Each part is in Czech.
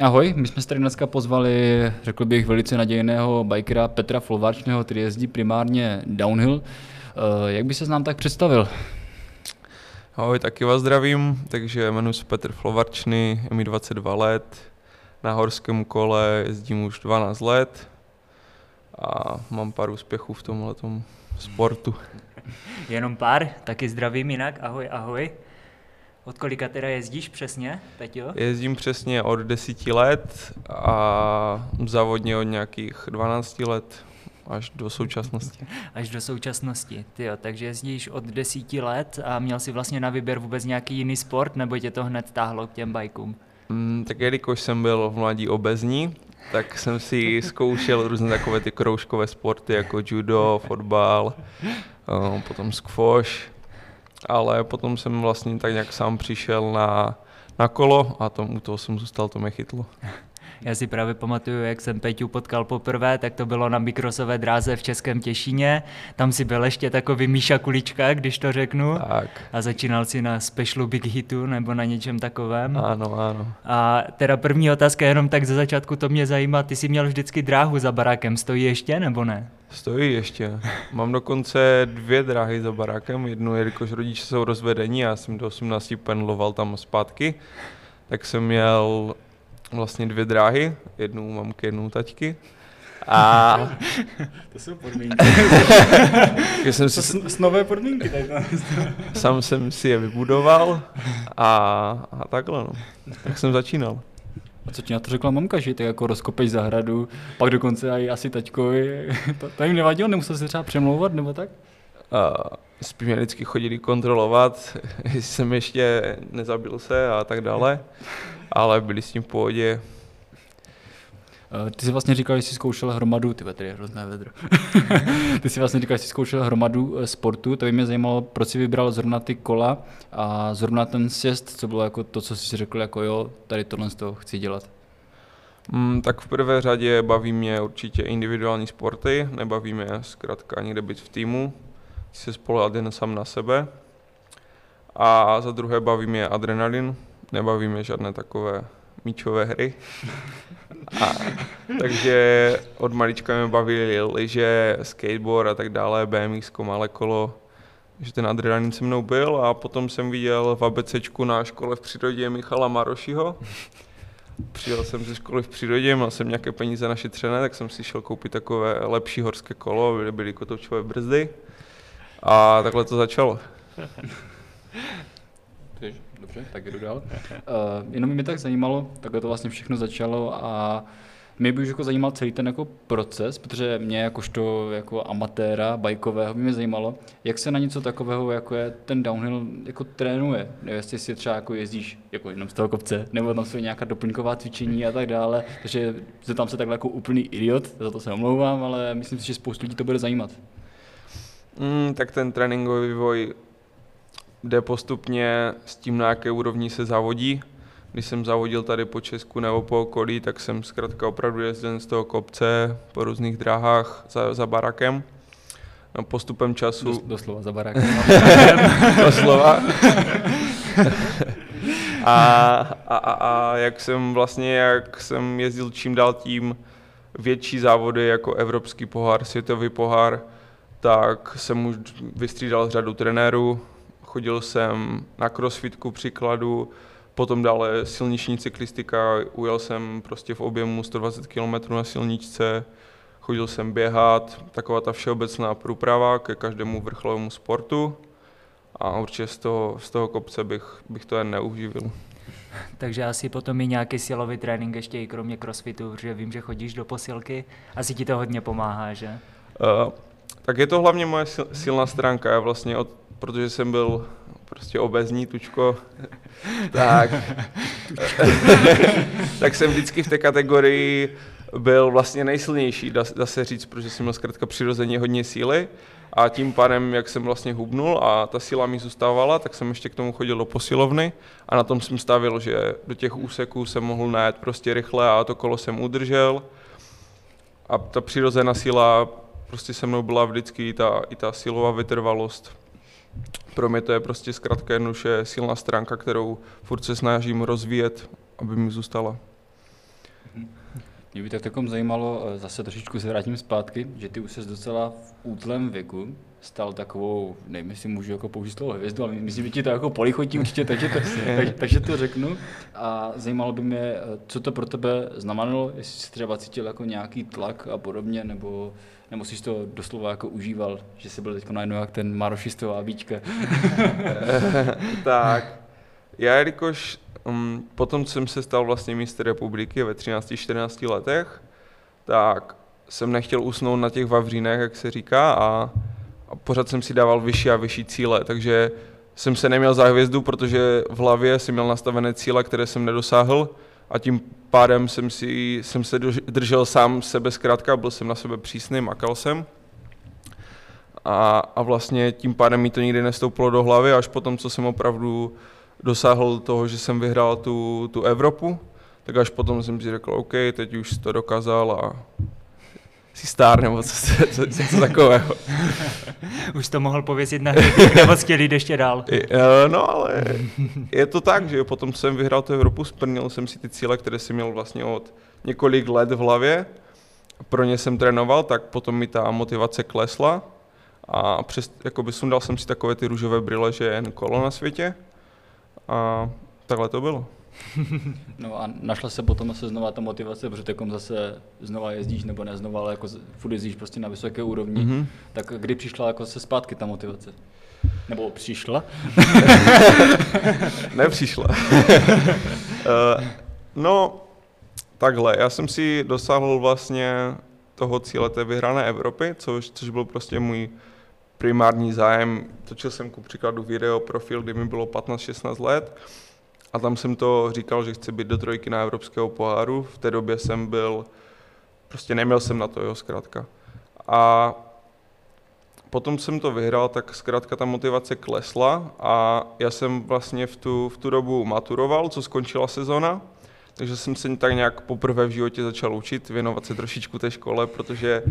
Ahoj, my jsme se tady dneska pozvali, řekl bych, velice nadějného bikera Petra Flováčného, který jezdí primárně downhill. Eh, jak by se nám tak představil? Ahoj, taky vás zdravím, takže jmenuji se Petr Flovarčný, je mi 22 let, na horském kole jezdím už 12 let a mám pár úspěchů v tomhle sportu. Jenom pár, taky zdravím jinak, ahoj, ahoj. Od kolika teda jezdíš přesně, Peťo? Jezdím přesně od 10 let a závodně od nějakých 12 let až do současnosti. Až do současnosti, ty takže jezdíš od 10 let a měl jsi vlastně na výběr vůbec nějaký jiný sport, nebo tě to hned táhlo k těm bajkům? Mm, tak jelikož jsem byl v mladí obezní, tak jsem si zkoušel různé takové ty kroužkové sporty jako judo, fotbal, eh, potom squash, ale potom jsem vlastně tak nějak sám přišel na, na kolo a tom, u toho jsem zůstal, to mě chytlo. Já si právě pamatuju, jak jsem Peťu potkal poprvé, tak to bylo na mikrosové dráze v Českém Těšíně. Tam si byl ještě takový Míša Kulička, když to řeknu. Tak. A začínal si na specialu Big Hitu nebo na něčem takovém. Ano, ano. A teda první otázka, jenom tak ze začátku to mě zajímá, ty jsi měl vždycky dráhu za barákem, stojí ještě nebo ne? Stojí ještě. Mám dokonce dvě dráhy za barákem. Jednu, jelikož rodiče jsou rozvedení, já jsem do 18 pendloval tam zpátky, tak jsem měl vlastně dvě dráhy, jednu mamky, jednu taťky. A... to jsou podmínky. jsem si... S, nové podmínky. Tak Sám jsem si je vybudoval a, a takhle no. Tak jsem začínal. A co ti na to řekla mamka, že tak jako rozkopeš zahradu, pak dokonce i asi taťkovi, to, to jim nevadilo, nemusel se třeba přemlouvat nebo tak? Uh, spíš mě vždycky chodili kontrolovat, jestli jsem ještě nezabil se a tak dále ale byli s tím v pohodě. Eh, ty jsi vlastně říkal, že jsi zkoušel hromadu, ty tady je hrozné vedro. ty jsi vlastně říkal, že jsi zkoušel hromadu eh, sportu, to by mě zajímalo, proč jsi vybral zrovna ty kola a zrovna ten sjezd, co bylo jako to, co jsi řekl, jako jo, tady tohle z toho chci dělat. Mm, tak v prvé řadě baví mě určitě individuální sporty, nebaví mě zkrátka někde být v týmu, se spolehat jen sám na sebe. A za druhé baví mě adrenalin, nebavíme žádné takové míčové hry. A, takže od malička mě bavili liže, skateboard a tak dále, BMX, malé kolo, že ten adrenalin se mnou byl a potom jsem viděl v ABCčku na škole v přírodě Michala Marošiho. Přijel jsem ze školy v přírodě, měl jsem nějaké peníze našetřené, tak jsem si šel koupit takové lepší horské kolo, byly, byly kotoučové brzdy a takhle to začalo. Dobře, tak jdu dál. Uh, jenom mě tak zajímalo, takhle to vlastně všechno začalo a mě by už jako zajímal celý ten jako proces, protože mě jakožto jako amatéra bajkového by mě zajímalo, jak se na něco takového, jako je ten downhill, jako trénuje. Jestli si třeba jako jezdíš jako jenom z toho kopce, nebo tam jsou nějaká doplňková cvičení a tak dále. Takže tam se takhle jako úplný idiot, za to se omlouvám, ale myslím si, že spoustu lidí to bude zajímat. Mm, tak ten tréninkový vývoj jde postupně s tím, na jaké úrovni se závodí. Když jsem závodil tady po Česku nebo po okolí, tak jsem zkrátka opravdu jezdil z toho kopce po různých dráhách za, za barakem. No, postupem času... Dos, doslova za barakem. doslova. a, a, a, a, jak jsem vlastně, jak jsem jezdil čím dál tím větší závody jako Evropský pohár, Světový pohár, tak jsem už vystřídal řadu trenérů, chodil jsem na crossfitku příkladu, potom dále silniční cyklistika, ujel jsem prostě v objemu 120 km na silničce, chodil jsem běhat, taková ta všeobecná průprava ke každému vrcholovému sportu a určitě z toho, z toho kopce bych, bych to jen neuživil. Takže asi potom i nějaký silový trénink ještě i kromě crossfitu, protože vím, že chodíš do posilky, asi ti to hodně pomáhá, že? Uh, tak je to hlavně moje silná stránka. Já vlastně od protože jsem byl prostě obezní tučko, tak, tak jsem vždycky v té kategorii byl vlastně nejsilnější, dá, dá se říct, protože jsem měl zkrátka přirozeně hodně síly. A tím pádem, jak jsem vlastně hubnul a ta síla mi zůstávala, tak jsem ještě k tomu chodil do posilovny. A na tom jsem stavil, že do těch úseků jsem mohl najet prostě rychle a to kolo jsem udržel. A ta přirozená síla prostě se mnou byla vždycky i ta, i ta silová vytrvalost pro mě to je prostě zkrátka jednoduše silná stránka, kterou furt se snažím rozvíjet, aby mi zůstala. Mě by tak takom zajímalo, eh, zase trošičku se vrátím zpátky, že ty už jsi docela v útlém věku stal takovou, nevím, jestli můžu jako použít slovo hvězdu, ale myslím, že ti to jako polichotí určitě, takže to, tak, takže to řeknu. A zajímalo by mě, eh, co to pro tebe znamenalo, jestli jsi třeba cítil jako nějaký tlak a podobně, nebo, nebo jsi to doslova jako užíval, že jsi byl teď najednou jak ten Marošistová víčka. tak, já jelikož um, potom jsem se stal vlastně mistr republiky ve 13-14 letech, tak jsem nechtěl usnout na těch vavřínech, jak se říká, a, a pořád jsem si dával vyšší a vyšší cíle, takže jsem se neměl za hvězdu, protože v hlavě jsem měl nastavené cíle, které jsem nedosáhl a tím pádem jsem, si, jsem se držel sám sebe zkrátka, byl jsem na sebe přísný, makal jsem. A, a vlastně tím pádem mi to nikdy nestoupilo do hlavy, až potom, co jsem opravdu dosáhl toho, že jsem vyhrál tu, tu Evropu, tak až potom jsem si řekl, OK, teď už to dokázal a jsi star, nebo co, co, co, co takového. už to mohl pověsit na hřebík, nebo chtěl jít ještě dál. Eh, no ale je to tak, že potom jsem vyhrál tu Evropu, splnil jsem si ty cíle, které jsem měl vlastně od několik let v hlavě, pro ně jsem trénoval, tak potom mi ta motivace klesla a přes, jakoby sundal jsem si takové ty růžové brýle, že je jen kolo na světě a takhle to bylo. No a našla se potom se znova ta motivace, protože takom zase znova jezdíš nebo ne znova, ale jako furt jezdíš prostě na vysoké úrovni. Mm-hmm. Tak kdy přišla jako se zpátky ta motivace? Nebo přišla? Nepřišla. uh, no, takhle, já jsem si dosáhl vlastně toho cíle té vyhrané Evropy, což, což byl prostě můj primární zájem. Točil jsem ku příkladu video profil, kdy mi bylo 15-16 let a tam jsem to říkal, že chci být do trojky na Evropského poháru. V té době jsem byl, prostě neměl jsem na to, jo, zkrátka. A potom jsem to vyhrál, tak zkrátka ta motivace klesla a já jsem vlastně v tu, v tu dobu maturoval, co skončila sezona takže jsem se tak nějak poprvé v životě začal učit, věnovat se trošičku té škole, protože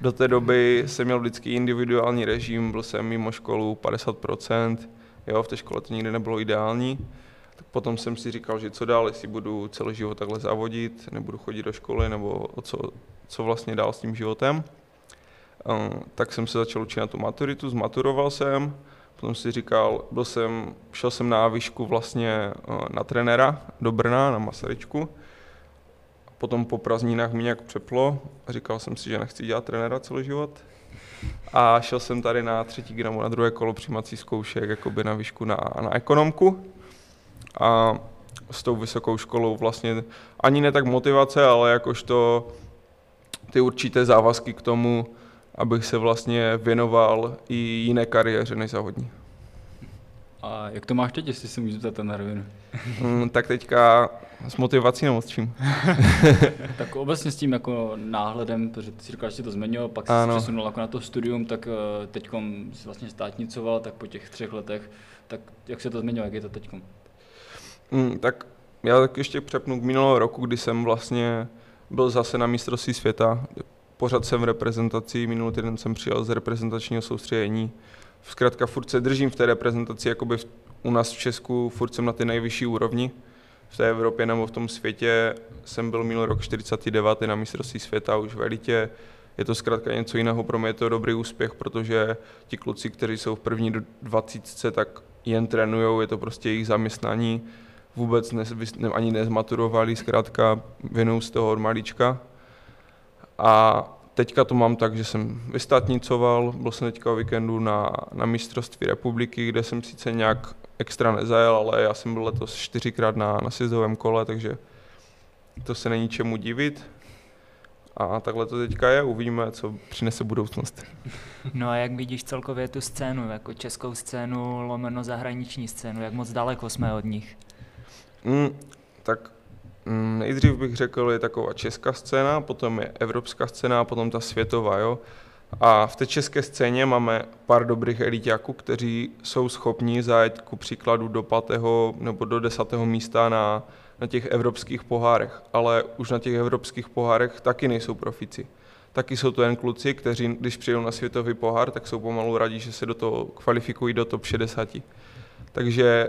do té doby jsem měl vždycky individuální režim, byl jsem mimo školu 50%, jo, v té škole to nikdy nebylo ideální. Potom jsem si říkal, že co dál, jestli budu celý život takhle závodit, nebudu chodit do školy, nebo co, co vlastně dál s tím životem. Um, tak jsem se začal učit na tu maturitu, zmaturoval jsem, Potom si říkal, byl jsem, šel jsem na výšku vlastně eh, na trenéra do Brna, na Masaryčku. Potom po prázdninách mi nějak přeplo a říkal jsem si, že nechci dělat trenéra celý život. A šel jsem tady na třetí gramu, na druhé kolo přijímací zkoušek, jakoby na výšku na, na ekonomku. A s tou vysokou školou vlastně ani ne tak motivace, ale jakožto ty určité závazky k tomu, abych se vlastně věnoval i jiné kariéře než závodní. A jak to máš teď, jestli si můžu zeptat na rovinu? Mm, tak teďka s motivací nebo s čím? tak obecně s tím jako náhledem, protože ty si říkal, že jsi to změnil, pak jsi ano. se přesunul jako na to studium, tak eh, teď jsi vlastně státnicoval, tak po těch třech letech, tak jak se to změnilo, jak je to teď? Mm, tak já tak ještě přepnu k minulého roku, kdy jsem vlastně byl zase na mistrovství světa, pořád jsem v reprezentaci, minulý týden jsem přijel z reprezentačního soustředění. Zkrátka furt se držím v té reprezentaci, jakoby v, u nás v Česku, furt jsem na té nejvyšší úrovni. V té Evropě nebo v tom světě jsem byl minulý rok 49. na mistrovství světa už v elitě. Je to zkrátka něco jiného, pro mě je to dobrý úspěch, protože ti kluci, kteří jsou v první 20, tak jen trénují, je to prostě jejich zaměstnání, vůbec ne, ani nezmaturovali, zkrátka věnují z toho od malička a teďka to mám tak, že jsem vystatnicoval, byl jsem teďka o víkendu na, na mistrovství republiky, kde jsem sice nějak extra nezajel, ale já jsem byl letos čtyřikrát na, na sjezdovém kole, takže to se není čemu divit. A takhle to teďka je, uvidíme, co přinese budoucnost. No a jak vidíš celkově tu scénu, jako českou scénu, lomeno zahraniční scénu, jak moc daleko jsme od nich? Mm, tak Mm, nejdřív bych řekl, je taková česká scéna, potom je evropská scéna a potom ta světová. Jo? A v té české scéně máme pár dobrých elitáků, kteří jsou schopni zajet ku příkladu do pátého nebo do desátého místa na, na těch evropských pohárech, ale už na těch evropských pohárech taky nejsou profici. taky jsou to jen kluci, kteří, když přijdou na světový pohár, tak jsou pomalu radí, že se do toho kvalifikují do top 60. Takže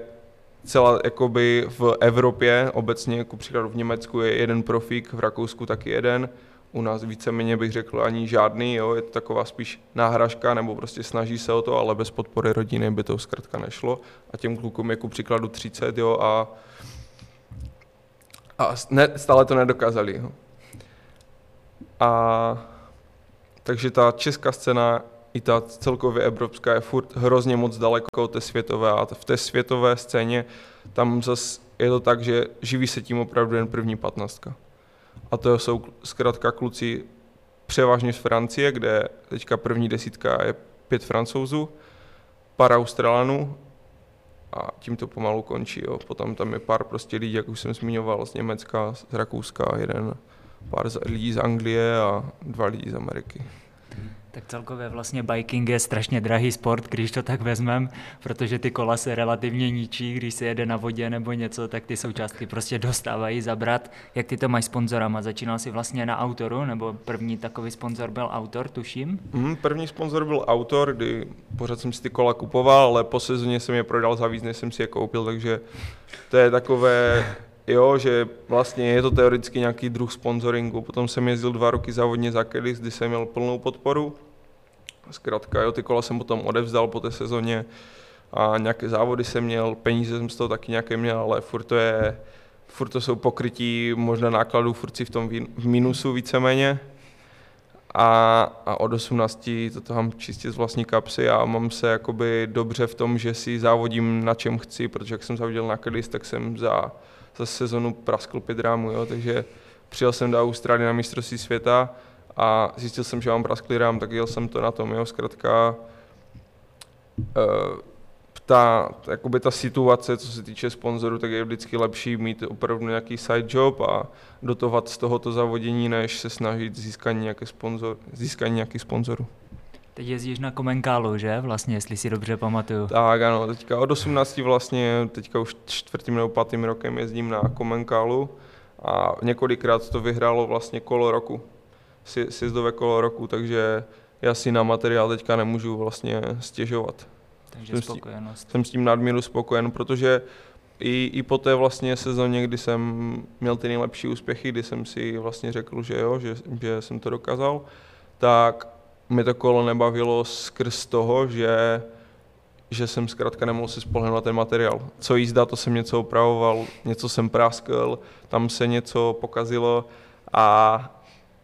celá jakoby v Evropě, obecně, jako příkladu v Německu je jeden profík, v Rakousku taky jeden, u nás víceméně bych řekl ani žádný, jo, je to taková spíš náhražka, nebo prostě snaží se o to, ale bez podpory rodiny by to zkrátka nešlo. A těm klukům je ku příkladu 30, jo, a, a ne, stále to nedokázali. Jo. A takže ta česká scéna i ta celkově evropská je furt hrozně moc daleko od té světové a v té světové scéně tam zase je to tak, že živí se tím opravdu jen první patnáctka. A to jsou zkrátka kluci převážně z Francie, kde teďka první desítka je pět francouzů, pár Australanů a tím to pomalu končí. Jo. Potom tam je pár prostě lidí, jak už jsem zmiňoval, z Německa, z Rakouska, jeden pár lidí z Anglie a dva lidi z Ameriky. Tak celkově vlastně biking je strašně drahý sport, když to tak vezmem, protože ty kola se relativně ničí, když se jede na vodě nebo něco, tak ty součástky prostě dostávají zabrat. Jak ty to máš sponzorama? Začínal jsi vlastně na autoru, nebo první takový sponzor byl autor, tuším? Mm, první sponzor byl autor, kdy pořád jsem si ty kola kupoval, ale po sezóně jsem je prodal za víc, než jsem si je koupil, takže to je takové jo, že vlastně je to teoreticky nějaký druh sponsoringu. Potom jsem jezdil dva roky závodně za Kedis, kdy jsem měl plnou podporu. Zkrátka, jo, ty kola jsem potom odevzdal po té sezóně a nějaké závody jsem měl, peníze jsem z toho taky nějaké měl, ale furt to je, furt to jsou pokrytí možná nákladů, furt si v tom v minusu víceméně. A, a od 18 to tam čistě z vlastní kapsy a mám se jakoby dobře v tom, že si závodím na čem chci, protože jak jsem závodil na Kedis, tak jsem za za sezonu praskl pět rámů, jo, takže přijel jsem do Austrálie na mistrovství světa a zjistil jsem, že mám prasklý rám, tak jel jsem to na tom, jo, zkrátka uh, ta, jakoby ta situace, co se týče sponzorů, tak je vždycky lepší mít opravdu nějaký side job a dotovat z tohoto zavodění, než se snažit získání nějaké sponzor, získání nějakých sponzorů. Teď jezdíš na Komenkálu, že? Vlastně, jestli si dobře pamatuju. Tak ano, teďka od 18 vlastně, teďka už čtvrtým nebo pátým rokem jezdím na Komenkálu a několikrát to vyhrálo vlastně kolo roku, sjezdové kolo roku, takže já si na materiál teďka nemůžu vlastně stěžovat. Takže jsem spokojenost. S, jsem s tím nadmíru spokojen, protože i, i po té vlastně sezóně, kdy jsem měl ty nejlepší úspěchy, kdy jsem si vlastně řekl, že jo, že, že jsem to dokázal, tak mi to kolo nebavilo skrz toho, že, že jsem zkrátka nemohl si spolehnout na ten materiál. Co jízda, to jsem něco opravoval, něco jsem práskl, tam se něco pokazilo a,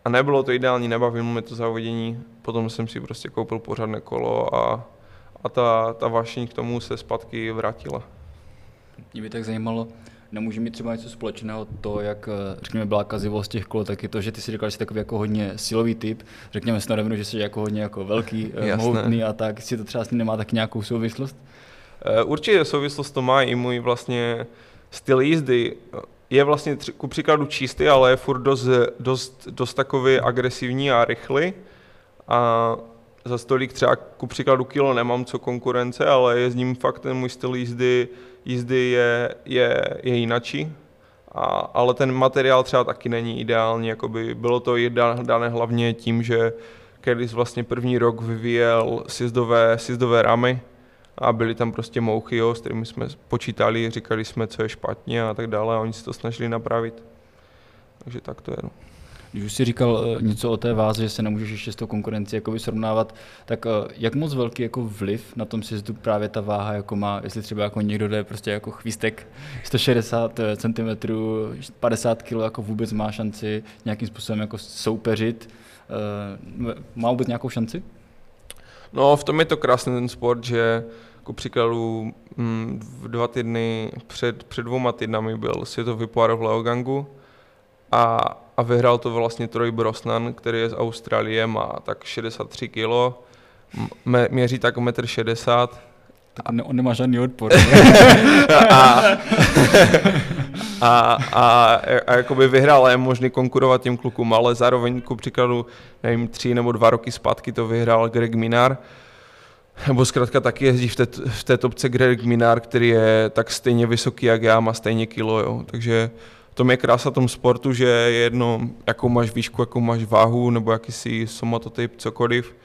a nebylo to ideální, nebavilo mi to závodění. Potom jsem si prostě koupil pořádné kolo a, a ta, ta vášeň k tomu se zpátky vrátila. Mě by tak zajímalo, nemůže mít třeba něco společného to, jak eh, řekněme byla kazivost těch kol, tak je to, že ty si říkal, že jsi takový jako hodně silový typ, řekněme si na rovinu, že jsi jako hodně jako velký, eh, Jasné. mohutný a tak, si to třeba s ním nemá tak nějakou souvislost? Eh, určitě souvislost to má i můj vlastně styl jízdy. Je vlastně tři, ku příkladu čistý, ale je furt dost, dost, dost takový agresivní a rychlý. A za stolik třeba ku příkladu kilo nemám co konkurence, ale je s ním fakt ten můj styl jízdy jízdy je, je, je jinačí, a, ale ten materiál třeba taky není ideální, jakoby bylo to dané hlavně tím, že Kedis vlastně první rok vyvíjel sjezdové, sjezdové ramy a byly tam prostě mouchy, jo, s kterými jsme počítali, říkali jsme, co je špatně a tak dále a oni se to snažili napravit. Takže tak to je. No. Když už jsi říkal eh, něco o té váze, že se nemůžeš ještě s tou konkurencí jakoby srovnávat, tak eh, jak moc velký jako vliv na tom sjezdu právě ta váha jako má, jestli třeba jako někdo jde prostě jako chvístek 160 cm, 50 kg jako vůbec má šanci nějakým způsobem jako soupeřit, eh, má vůbec nějakou šanci? No, v tom je to krásný ten sport, že jako příkladu mm, dva týdny před, před dvouma týdnami byl světový pohár v Leogangu a a vyhrál to vlastně Troy Brosnan, který je z Austrálie, má tak 63 kg, měří tak 1,60 m. Tak on, on nemá žádný odpor. a, a, a, a jakoby vyhrál a je možný konkurovat těm klukům, ale zároveň ku příkladu, nevím, tři nebo dva roky zpátky to vyhrál Greg Minar, nebo zkrátka taky jezdí v té, v té topce Greg Minar, který je tak stejně vysoký jak já, má stejně kilo, jo. takže tom je krása tom sportu, že je jedno, jakou máš výšku, jakou máš váhu, nebo jaký jsi somatotyp, cokoliv.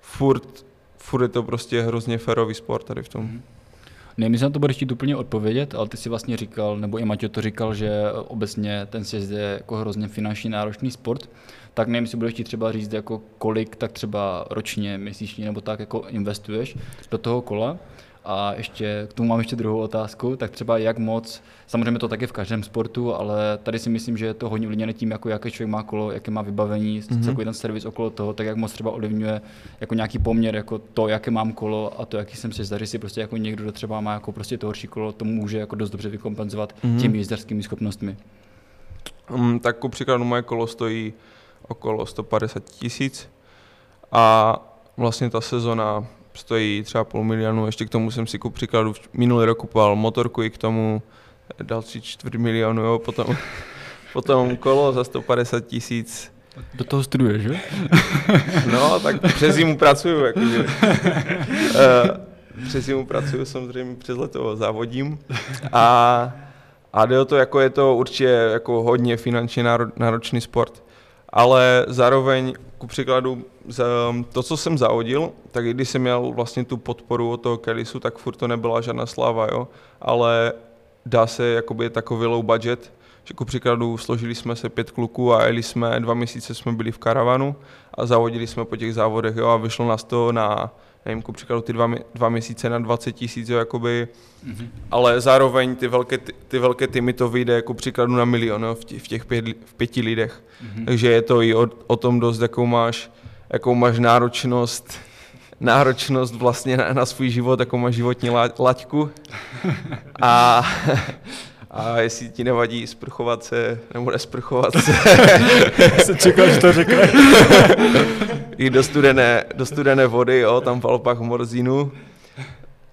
Furt, furt je to prostě hrozně férový sport tady v tom. Mm-hmm. Nevím, jestli na to budeš chtít úplně odpovědět, ale ty si vlastně říkal, nebo i Matěj to říkal, že obecně ten sjezd je jako hrozně finančně náročný sport, tak nevím, jestli budeš chtít třeba říct, jako kolik tak třeba ročně, měsíčně nebo tak jako investuješ do toho kola. A ještě k tomu mám ještě druhou otázku, tak třeba jak moc, samozřejmě to taky v každém sportu, ale tady si myslím, že je to hodně ovlivněné tím, jako jaké člověk má kolo, jaké má vybavení, mm-hmm. celkový ten servis okolo toho, tak jak moc třeba ovlivňuje jako nějaký poměr, jako to, jaké mám kolo a to, jaký jsem si zdaří si prostě jako někdo, kdo třeba má jako prostě to horší kolo, to může jako dost dobře vykompenzovat mm-hmm. těmi jízdařskými schopnostmi. Um, tak ku příkladu moje kolo stojí okolo 150 tisíc a vlastně ta sezona stojí třeba půl milionu, ještě k tomu jsem si ku příkladu minulý rok kupoval motorku i k tomu další čtvrt milionu, jo, potom, potom kolo za 150 tisíc. Do toho studuješ, že? No, tak přes zimu pracuju, jakože. Uh, přes zimu pracuju, samozřejmě přes leto závodím a, a jde o to, jako je to určitě jako hodně finančně náročný sport ale zároveň, ku příkladu, to, co jsem zahodil, tak i když jsem měl vlastně tu podporu od toho Kellysu, tak furt to nebyla žádná sláva, jo, ale dá se jakoby takový low budget, že ku příkladu složili jsme se pět kluků a jeli jsme, dva měsíce jsme byli v karavanu a zavodili jsme po těch závodech, jo, a vyšlo nás to na nevím, ku příkladu ty dva, dva měsíce na 20 tisíc, jakoby, mm-hmm. ale zároveň ty velké, ty, ty velké týmy to vyjde jako příkladu na milion jo, v, těch, v těch pět, v pěti lidech. Mm-hmm. Takže je to i o, o tom dost, jakou máš, jakou máš náročnost, náročnost vlastně na, na svůj život, jakou máš životní la, laťku. A, a jestli ti nevadí sprchovat se, nebo nesprchovat se. jsem čekal, že to řekne. I do studené, do studené vody, jo, tam v Alpách v Morzínu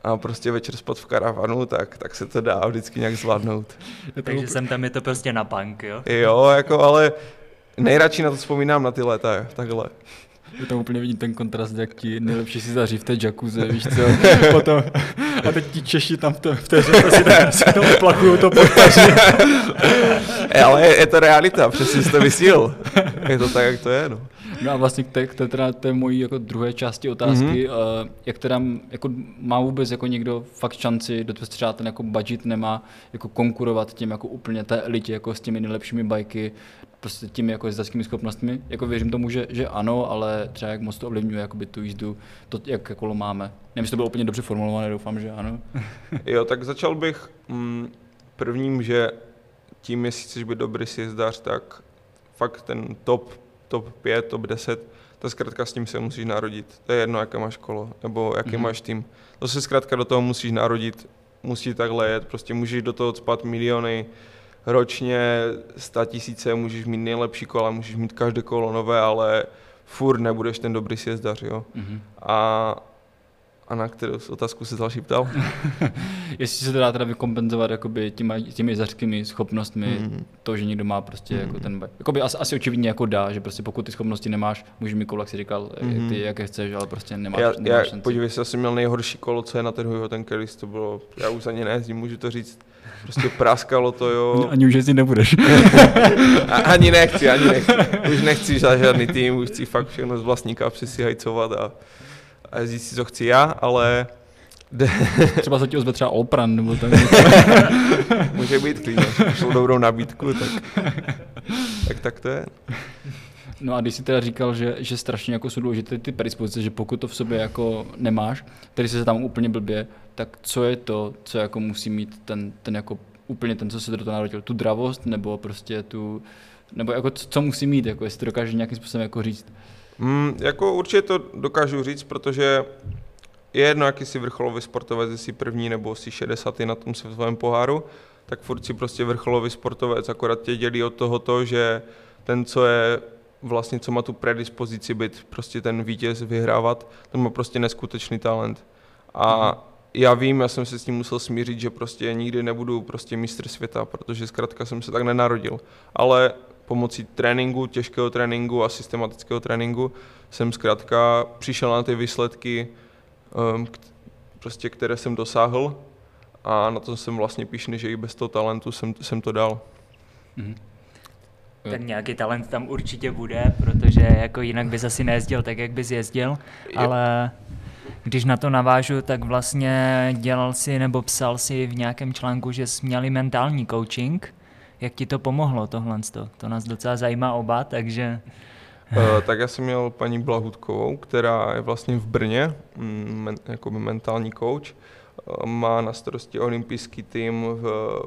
a prostě večer spad v karavanu, tak, tak se to dá vždycky nějak zvládnout. Takže jsem tam je to prostě na punk, jo? Jo, jako, ale nejradši na to vzpomínám na ty léta, takhle. Je tam úplně vidím ten kontrast, jak ti nejlepší si zaří v té jacuzzi, víš co, potom, a teď ti Češi tam v, to, v té řece si tam, si tam plachují to podpaří. Ale je, je, to realita, přesně jsi to vysíl. Je to tak, jak to je, no. No a vlastně k té, k té, teda, té mojí jako druhé části otázky, mm-hmm. uh, jak teda jako má vůbec jako někdo fakt šanci, do třeba ten jako budget nemá, jako konkurovat těm jako úplně té elitě, jako s těmi nejlepšími bajky, prostě těmi jako jezdeckými schopnostmi. Jako věřím tomu, že, že ano, ale třeba jak moc to ovlivňuje jakoby tu jízdu, to jak kolo máme. Nevím, jestli to bylo úplně dobře formulované, doufám, že ano. jo, tak začal bych mm, prvním, že tím, jestli chceš být dobrý sjezdař, tak fakt ten top top 5, top 10, to zkrátka s tím se musíš narodit. To je jedno, jaké máš kolo, nebo jaký mm-hmm. máš tým. To se zkrátka do toho musíš narodit, musí takhle jet, prostě můžeš do toho spat miliony ročně, sta tisíce, můžeš mít nejlepší kola, můžeš mít každé kolo nové, ale furt nebudeš ten dobrý sjezdař, jo. Mm-hmm. A a na kterou otázku se další ptal? Jestli se to dá teda vykompenzovat jakoby těma, těmi zařskými schopnostmi, mm. to, že někdo má prostě mm. jako ten jakoby asi, asi očividně jako dá, že prostě pokud ty schopnosti nemáš, můžeš mít kolo, jak jsi říkal, mm. ty jaké chceš, ale prostě nemáš, já, nemáš já, Podívej se, já jsem měl nejhorší kolo, co je na ten ten Kelis, to bylo, já už ani nejezdím, můžu to říct, prostě praskalo to, jo. Ani už jezdit nebudeš. a, ani nechci, ani nechci. Už nechci žádný tým, už chci fakt všechno z vlastníka přesihajcovat a a si, co chci já, ale... třeba se ti ozve třeba Opran, nebo tak. Může být klidně, šlo dobrou nabídku, tak, tak, tak to je. No a když jsi teda říkal, že, že strašně jako jsou důležité ty predispozice, že pokud to v sobě jako nemáš, který se tam úplně blbě, tak co je to, co jako musí mít ten, ten jako úplně ten, co se do toho narodil, tu dravost, nebo prostě tu, nebo jako co musí mít, jako jestli to dokáže nějakým způsobem jako říct. Mm, jako určitě to dokážu říct, protože je jedno, jaký jsi vrcholový sportovec, jestli první nebo si 60 na tom svém poháru, tak furt si prostě vrcholový sportovec, akorát tě dělí od toho, že ten, co je vlastně, co má tu predispozici být prostě ten vítěz, vyhrávat, ten má prostě neskutečný talent. A mm. já vím, já jsem se s tím musel smířit, že prostě nikdy nebudu prostě mistr světa, protože zkrátka jsem se tak nenarodil. Ale pomocí tréninku, těžkého tréninku a systematického tréninku jsem zkrátka přišel na ty výsledky, um, prostě, které jsem dosáhl a na to jsem vlastně píšný, že i bez toho talentu jsem, jsem to dal. Mhm. Jo. Ten nějaký talent tam určitě bude, protože jako jinak bys asi nejezdil tak, jak bys jezdil, ale když na to navážu, tak vlastně dělal si nebo psal si v nějakém článku, že jsi měli mentální coaching. Jak ti to pomohlo tohle? To nás docela zajímá oba, takže... Uh, tak já jsem měl paní Blahutkovou, která je vlastně v Brně, mm, men, jako mentální coach. Má na starosti olympijský tým v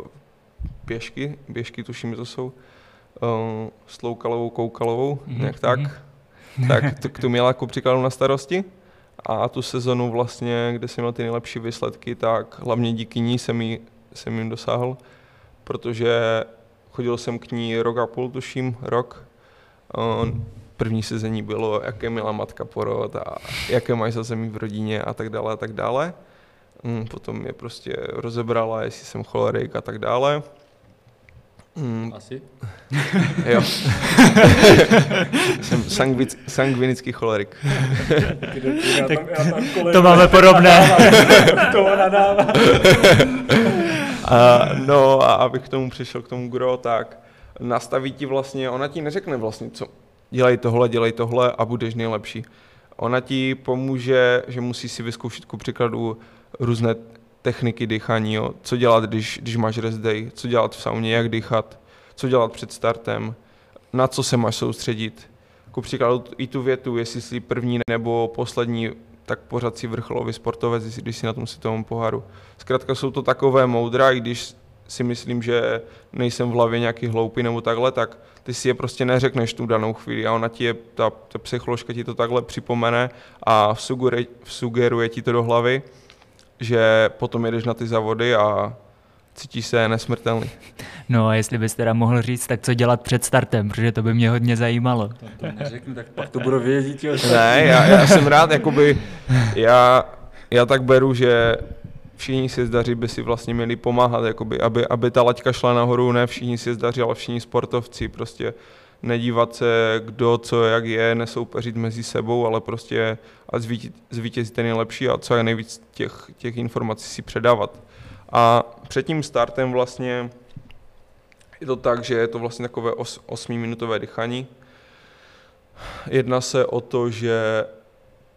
běžky, běžky tuším, že to jsou, uh, s Loukalovou, Koukalovou, mm-hmm. nějak tak. Mm-hmm. tak to, to měla jako příkladu na starosti. A tu sezonu vlastně, kde jsem měl ty nejlepší výsledky, tak hlavně díky ní jsem, jí, jsem jim dosáhl, protože chodil jsem k ní rok a půl, tuším, rok. První sezení bylo, jaké měla matka porod a jaké mají zazemí v rodině a tak dále a tak dále. Mm, potom je prostě rozebrala, jestli jsem cholerik a tak dále. Mm. Asi? jo. Jsem sangvic, sangvinický cholerik. tak to máme podobné. to a, no a abych k tomu přišel, k tomu gro, tak nastaví ti vlastně, ona ti neřekne vlastně, co dělej tohle, dělej tohle a budeš nejlepší. Ona ti pomůže, že musí si vyzkoušet ku příkladu různé techniky dýchání, jo. co dělat, když, když máš rest day, co dělat v sauně, jak dýchat, co dělat před startem, na co se máš soustředit. Ku příkladu i tu větu, jestli jsi první nebo poslední, tak pořád si vrcholový sportovec, když si na tom světovém poháru. Zkrátka jsou to takové moudra, i když si myslím, že nejsem v hlavě nějaký hloupý nebo takhle, tak ty si je prostě neřekneš tu danou chvíli a ona ti je, ta, ta psycholožka ti to takhle připomene a sugeruje, sugeruje ti to do hlavy že potom jedeš na ty závody a cítíš se nesmrtelný. No a jestli bys teda mohl říct, tak co dělat před startem, protože to by mě hodně zajímalo. To, to neřeknu, tak pak to budu vědět. Jo. Ne, já, já jsem rád, jakoby, já, já tak beru, že všichni si zdaří by si vlastně měli pomáhat, jakoby, aby, aby ta laťka šla nahoru, ne všichni si zdaří, ale všichni sportovci, prostě nedívat se, kdo co jak je, nesoupeřit mezi sebou, ale prostě a zvítězit ten nejlepší a co je nejvíc těch, těch informací si předávat. A před tím startem vlastně je to tak, že je to vlastně takové os, osmiminutové dýchání. Jedná se o to, že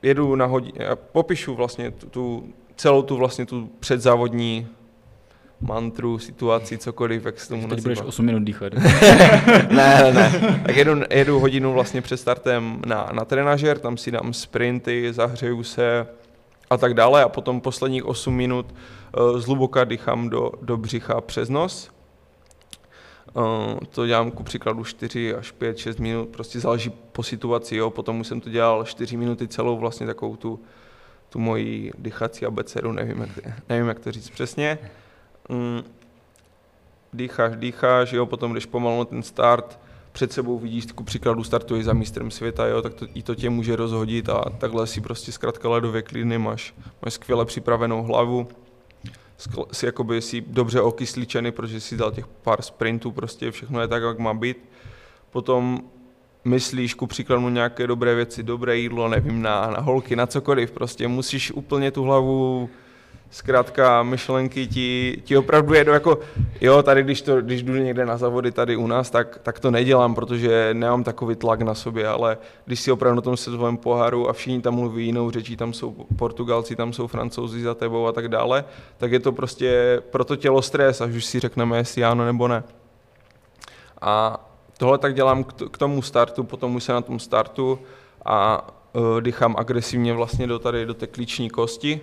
jedu na hodině, popíšu vlastně tu, tu celou tu vlastně tu předzávodní mantru, situaci, cokoliv, jak se tomu Teď budeš 8 minut dýchat. ne, ne, Tak jedu, jedu hodinu vlastně před startem na, na trenažer, tam si dám sprinty, zahřeju se a tak dále a potom posledních 8 minut zhluboka dýchám do, do břicha přes nos. Uh, to dělám ku příkladu 4 až 5, 6 minut, prostě záleží po situaci, jo. potom už jsem to dělal 4 minuty celou vlastně takovou tu, tu moji dýchací abecedu, nevím jak, nevím jak to říct přesně mm, dýcháš, dýcháš, jo, potom když pomalu na ten start, před sebou vidíš, ku příkladu startuješ za mistrem světa, jo, tak to, i to tě může rozhodit a takhle si prostě zkrátka ledově klidný, máš, máš skvěle připravenou hlavu, si jakoby si dobře okysličený, protože si dal těch pár sprintů, prostě všechno je tak, jak má být. Potom myslíš ku příkladu nějaké dobré věci, dobré jídlo, nevím, na, na holky, na cokoliv, prostě musíš úplně tu hlavu zkrátka myšlenky ti, ti opravdu jedou jako, jo, tady když, to, když jdu někde na závody tady u nás, tak, tak to nedělám, protože nemám takový tlak na sobě, ale když si opravdu na tom světovém poháru a všichni tam mluví jinou řečí, tam jsou Portugalci, tam jsou Francouzi za tebou a tak dále, tak je to prostě pro to tělo stres, až už si řekneme, jestli ano nebo ne. A tohle tak dělám k tomu startu, potom už se na tom startu a uh, dýchám agresivně vlastně do tady, do té klíční kosti,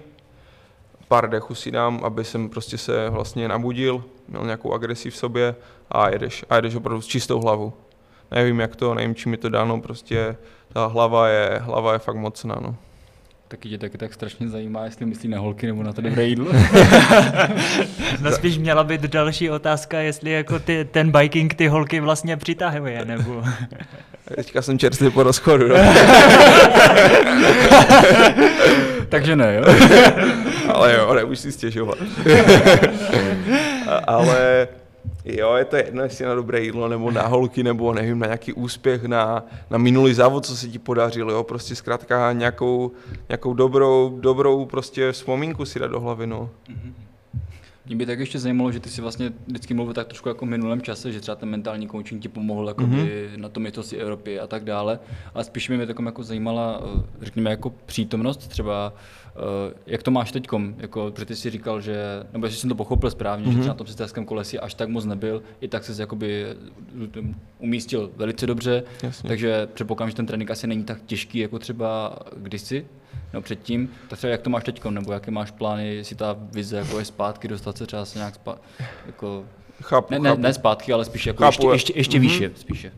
pár dechů si dám, aby jsem prostě se vlastně nabudil, měl nějakou agresi v sobě a jedeš. A jedeš opravdu s čistou hlavou. Nevím jak to, nevím čím je to dáno, prostě ta hlava je, hlava je fakt mocná, no. Taky tě taky tak strašně zajímá, jestli myslí na holky nebo na to dobré jídlo. no spíš měla být další otázka, jestli jako ty, ten biking ty holky vlastně přitahuje, nebo... Teďka jsem čerstvě po rozchodu, no. Takže ne, jo? Ale jo, nebuď si stěžovat. Ale jo, je to jedno, jestli na dobré jídlo, nebo na holky, nebo nevím, na nějaký úspěch, na, na minulý závod, co se ti podařilo, jo, prostě zkrátka nějakou, nějakou dobrou, dobrou prostě vzpomínku si dát do hlavy, no. Mě by tak ještě zajímalo, že ty si vlastně vždycky mluvil tak trošku jako v minulém čase, že třeba ten mentální coaching ti pomohl jako mm-hmm. na tom si Evropy a tak dále, ale spíš mě takom jako zajímala, eh, řekněme, jako přítomnost třeba, eh, jak to máš teď, jako, protože ty si říkal, že, nebo jestli jsem to pochopil správně, mm-hmm. že Mhm. třeba na tom sesterském kole si až tak moc nebyl, i tak se jakoby umístil velice dobře, Jasně. takže předpokládám, že ten trénink asi není tak těžký jako třeba kdysi, no předtím, tak třeba jak to máš teď, nebo jaké máš plány, jestli ta vize jako je zpátky, dostat se třeba se nějak zpátky, jako, Chápu, ne, ne, chápu. ne zpátky, ale spíš jako Chápu, ještě, jak- ještě, ještě Mhm. výše, spíše.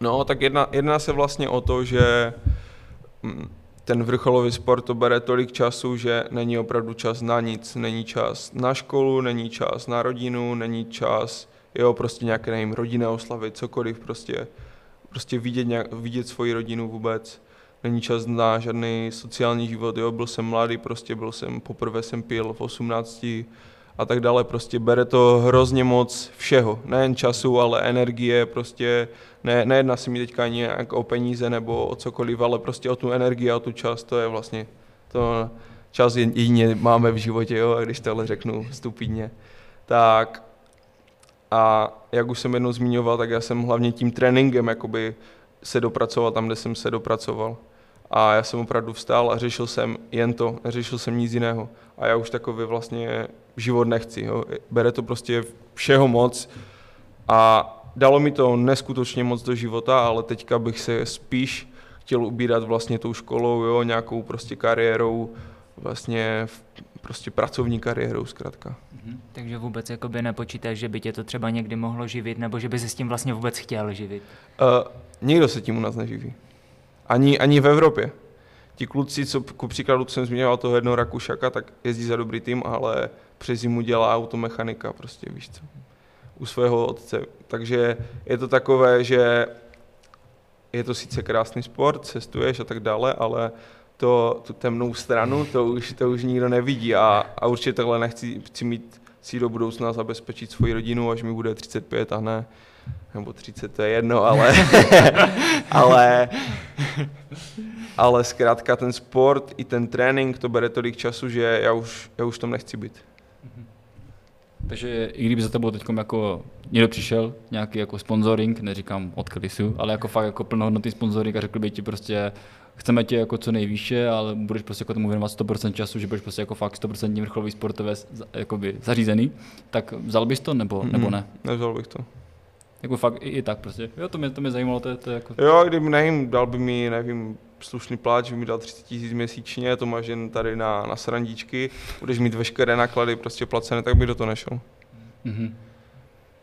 No, tak jedna, jedná se vlastně o to, že mm, ten vrcholový sport to bere tolik času, že není opravdu čas na nic. Není čas na školu, není čas na rodinu, není čas, jo, prostě nějaké, nevím, rodinné oslavy, cokoliv, prostě, prostě vidět, nějak, vidět svoji rodinu vůbec. Není čas na žádný sociální život, jo, byl jsem mladý, prostě byl jsem, poprvé jsem pil v 18 a tak dále, prostě bere to hrozně moc všeho, nejen času, ale energie, prostě ne, nejedná se mi teďka ani nějak o peníze nebo o cokoliv, ale prostě o tu energii a o tu čas, to je vlastně to čas jedině máme v životě, jo, a když tohle řeknu stupidně. Tak a jak už jsem jednou zmiňoval, tak já jsem hlavně tím tréninkem jakoby se dopracoval tam, kde jsem se dopracoval. A já jsem opravdu vstál a řešil jsem jen to, neřešil jsem nic jiného. A já už takový vlastně život nechci. Jo. Bere to prostě všeho moc a dalo mi to neskutečně moc do života, ale teďka bych se spíš chtěl ubírat vlastně tou školou, jo, nějakou prostě kariérou, vlastně prostě pracovní kariérou zkrátka. Takže vůbec jakoby nepočítáš, že by tě to třeba někdy mohlo živit, nebo že by se s tím vlastně vůbec chtěl živit. Uh, nikdo se tím u nás neživí. Ani, ani v Evropě. Ti kluci, co ku příkladu co jsem zmiňoval toho jednoho Rakušaka, tak jezdí za dobrý tým, ale přes zimu dělá automechanika, prostě víš co, u svého otce. Takže je to takové, že je to sice krásný sport, cestuješ a tak dále, ale to, tu temnou stranu, to už, to už nikdo nevidí a, a určitě takhle nechci chci mít si do budoucna zabezpečit svoji rodinu, až mi bude 35 a ne, nebo 30, to je jedno, ale, ale, ale zkrátka ten sport i ten trénink, to bere tolik času, že já už, já už tam nechci být. Takže i kdyby za tebou teď jako někdo přišel, nějaký jako sponsoring, neříkám od Klisu, ale jako fakt jako plnohodnotný sponsoring a řekl by ti prostě, chceme tě jako co nejvýše, ale budeš prostě jako tomu věnovat 100% času, že budeš prostě jako fakt 100% vrcholový sportovec jakoby zařízený, tak vzal bys to nebo, nebo ne? Nevzal bych to. Jako fakt i, i tak prostě. Jo, to mě, to mě zajímalo, to je, to je jako... Jo, kdyby nevím, dal by mi, nevím, slušný pláč, by mi dal 30 tisíc měsíčně, to máš jen tady na, na srandičky, budeš mít veškeré náklady prostě placené, tak by do toho nešel. Mhm.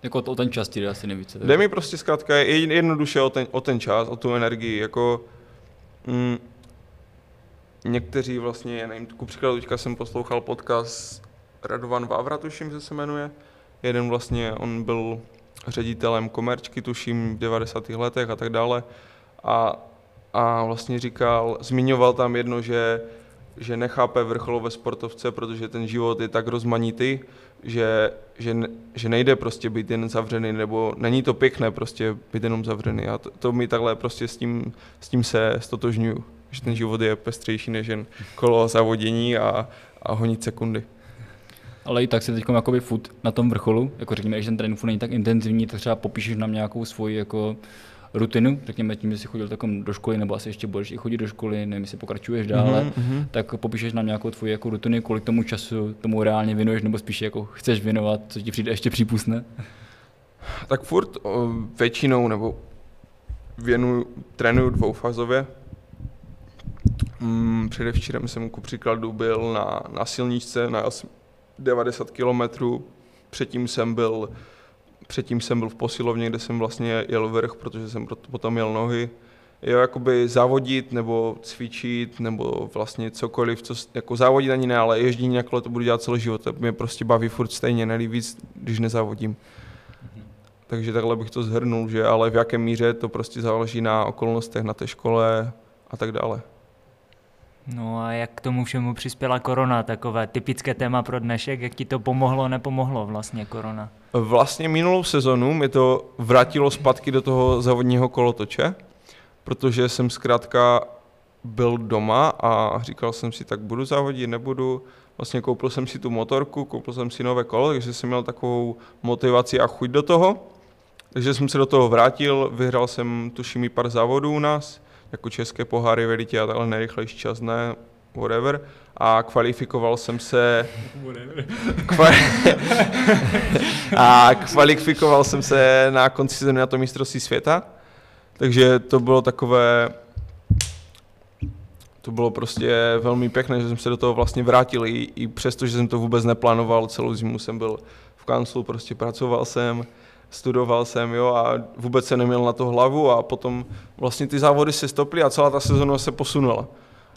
Jako o ten čas ti jde asi nejvíce. Jde mi prostě zkrátka je- jednoduše o ten, o ten čas, o tu energii, jako mm, někteří vlastně, já nevím, ku příkladu teďka jsem poslouchal podcast Radovan Vávra, tuším, že se jmenuje, jeden vlastně, on byl ředitelem komerčky, tuším, v 90. letech a tak dále a, a vlastně říkal, zmiňoval tam jedno, že že nechápe vrcholové sportovce, protože ten život je tak rozmanitý, že, že, že nejde prostě být jen zavřený, nebo není to pěkné prostě být jenom zavřený. A to, to mi takhle prostě s tím, s tím se stotožňuju, že ten život je pestřejší než jen kolo zavodění a, a honit sekundy. Ale i tak si teď jakoby furt na tom vrcholu, jako řekněme, že ten trénink není tak intenzivní, tak třeba popíšeš nám nějakou svoji jako rutinu, řekněme tím, že jsi chodil takom do školy, nebo asi ještě budeš i chodit do školy, nevím, jestli pokračuješ dále, Mhm. tak popíšeš nám nějakou tvoji jako rutinu, kolik tomu času tomu reálně věnuješ, nebo spíš jako chceš věnovat, co ti přijde ještě přípustné. Tak furt o, většinou nebo věnuju, trénuju dvoufazově. Mm, předevčírem jsem ku příkladu byl na, na silničce na asi 90 km. Předtím jsem byl předtím jsem byl v posilovně, kde jsem vlastně jel vrch, protože jsem proto potom měl nohy. Jo, jakoby závodit nebo cvičit nebo vlastně cokoliv, co, jako závodit ani ne, ale ježdění na kole to budu dělat celý život, to mě prostě baví furt stejně, nelíbí víc, když nezávodím. Takže takhle bych to zhrnul, že ale v jaké míře to prostě záleží na okolnostech, na té škole a tak dále. No a jak k tomu všemu přispěla korona, takové typické téma pro dnešek, jak ti to pomohlo, nepomohlo vlastně korona? Vlastně minulou sezonu mi to vrátilo zpátky do toho závodního kolotoče, protože jsem zkrátka byl doma a říkal jsem si, tak budu závodit, nebudu. Vlastně koupil jsem si tu motorku, koupil jsem si nové kolo, takže jsem měl takovou motivaci a chuť do toho. Takže jsem se do toho vrátil, vyhrál jsem tuším i pár závodů u nás, jako české poháry, veditě a takhle nejrychlejší čas, ne, whatever. A kvalifikoval jsem se... A kvalifikoval jsem se na konci sezóny na to mistrovství světa. Takže to bylo takové to bylo prostě velmi pěkné, že jsem se do toho vlastně vrátil, i, i přesto, že jsem to vůbec neplánoval, celou zimu jsem byl v kanclu, prostě pracoval jsem, studoval jsem, jo, a vůbec se neměl na to hlavu a potom vlastně ty závody se stoply a celá ta sezóna se posunula.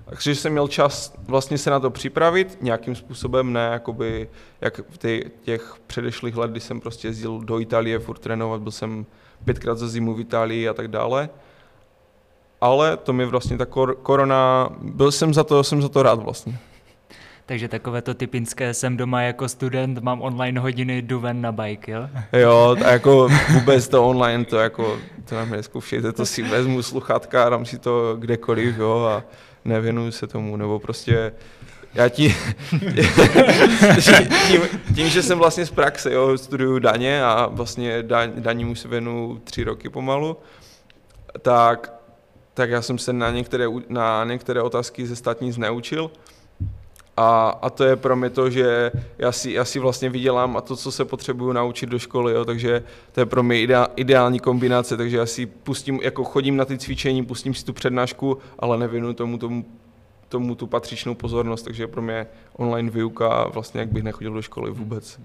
Takže jsem měl čas vlastně se na to připravit nějakým způsobem, ne jakoby, jak v těch předešlých let, kdy jsem prostě jezdil do Itálie furt trénovat, byl jsem pětkrát za zimu v Itálii a tak dále. Ale to mi vlastně ta kor- korona, byl jsem za to, jsem za to rád vlastně. Takže takové to typické, jsem doma jako student, mám online hodiny, jdu ven na bike, jo? Jo, a jako vůbec to online, to jako, to nám neskoušejte, to si vezmu sluchátka, dám si to kdekoliv, jo, a nevěnuju se tomu, nebo prostě já ti, tím, tím, že jsem vlastně z praxe, jo, studuju daně a vlastně daň, daním už se věnu tři roky pomalu, tak, tak já jsem se na některé, na některé otázky ze státní zneučil, a, a to je pro mě to, že já si, já si vlastně vydělám a to, co se potřebuju naučit do školy, jo, takže to je pro mě ideál, ideální kombinace, takže já si pustím, jako chodím na ty cvičení, pustím si tu přednášku, ale nevěnu tomu, tomu, tomu tu patřičnou pozornost, takže pro mě online výuka vlastně, jak bych nechodil do školy vůbec.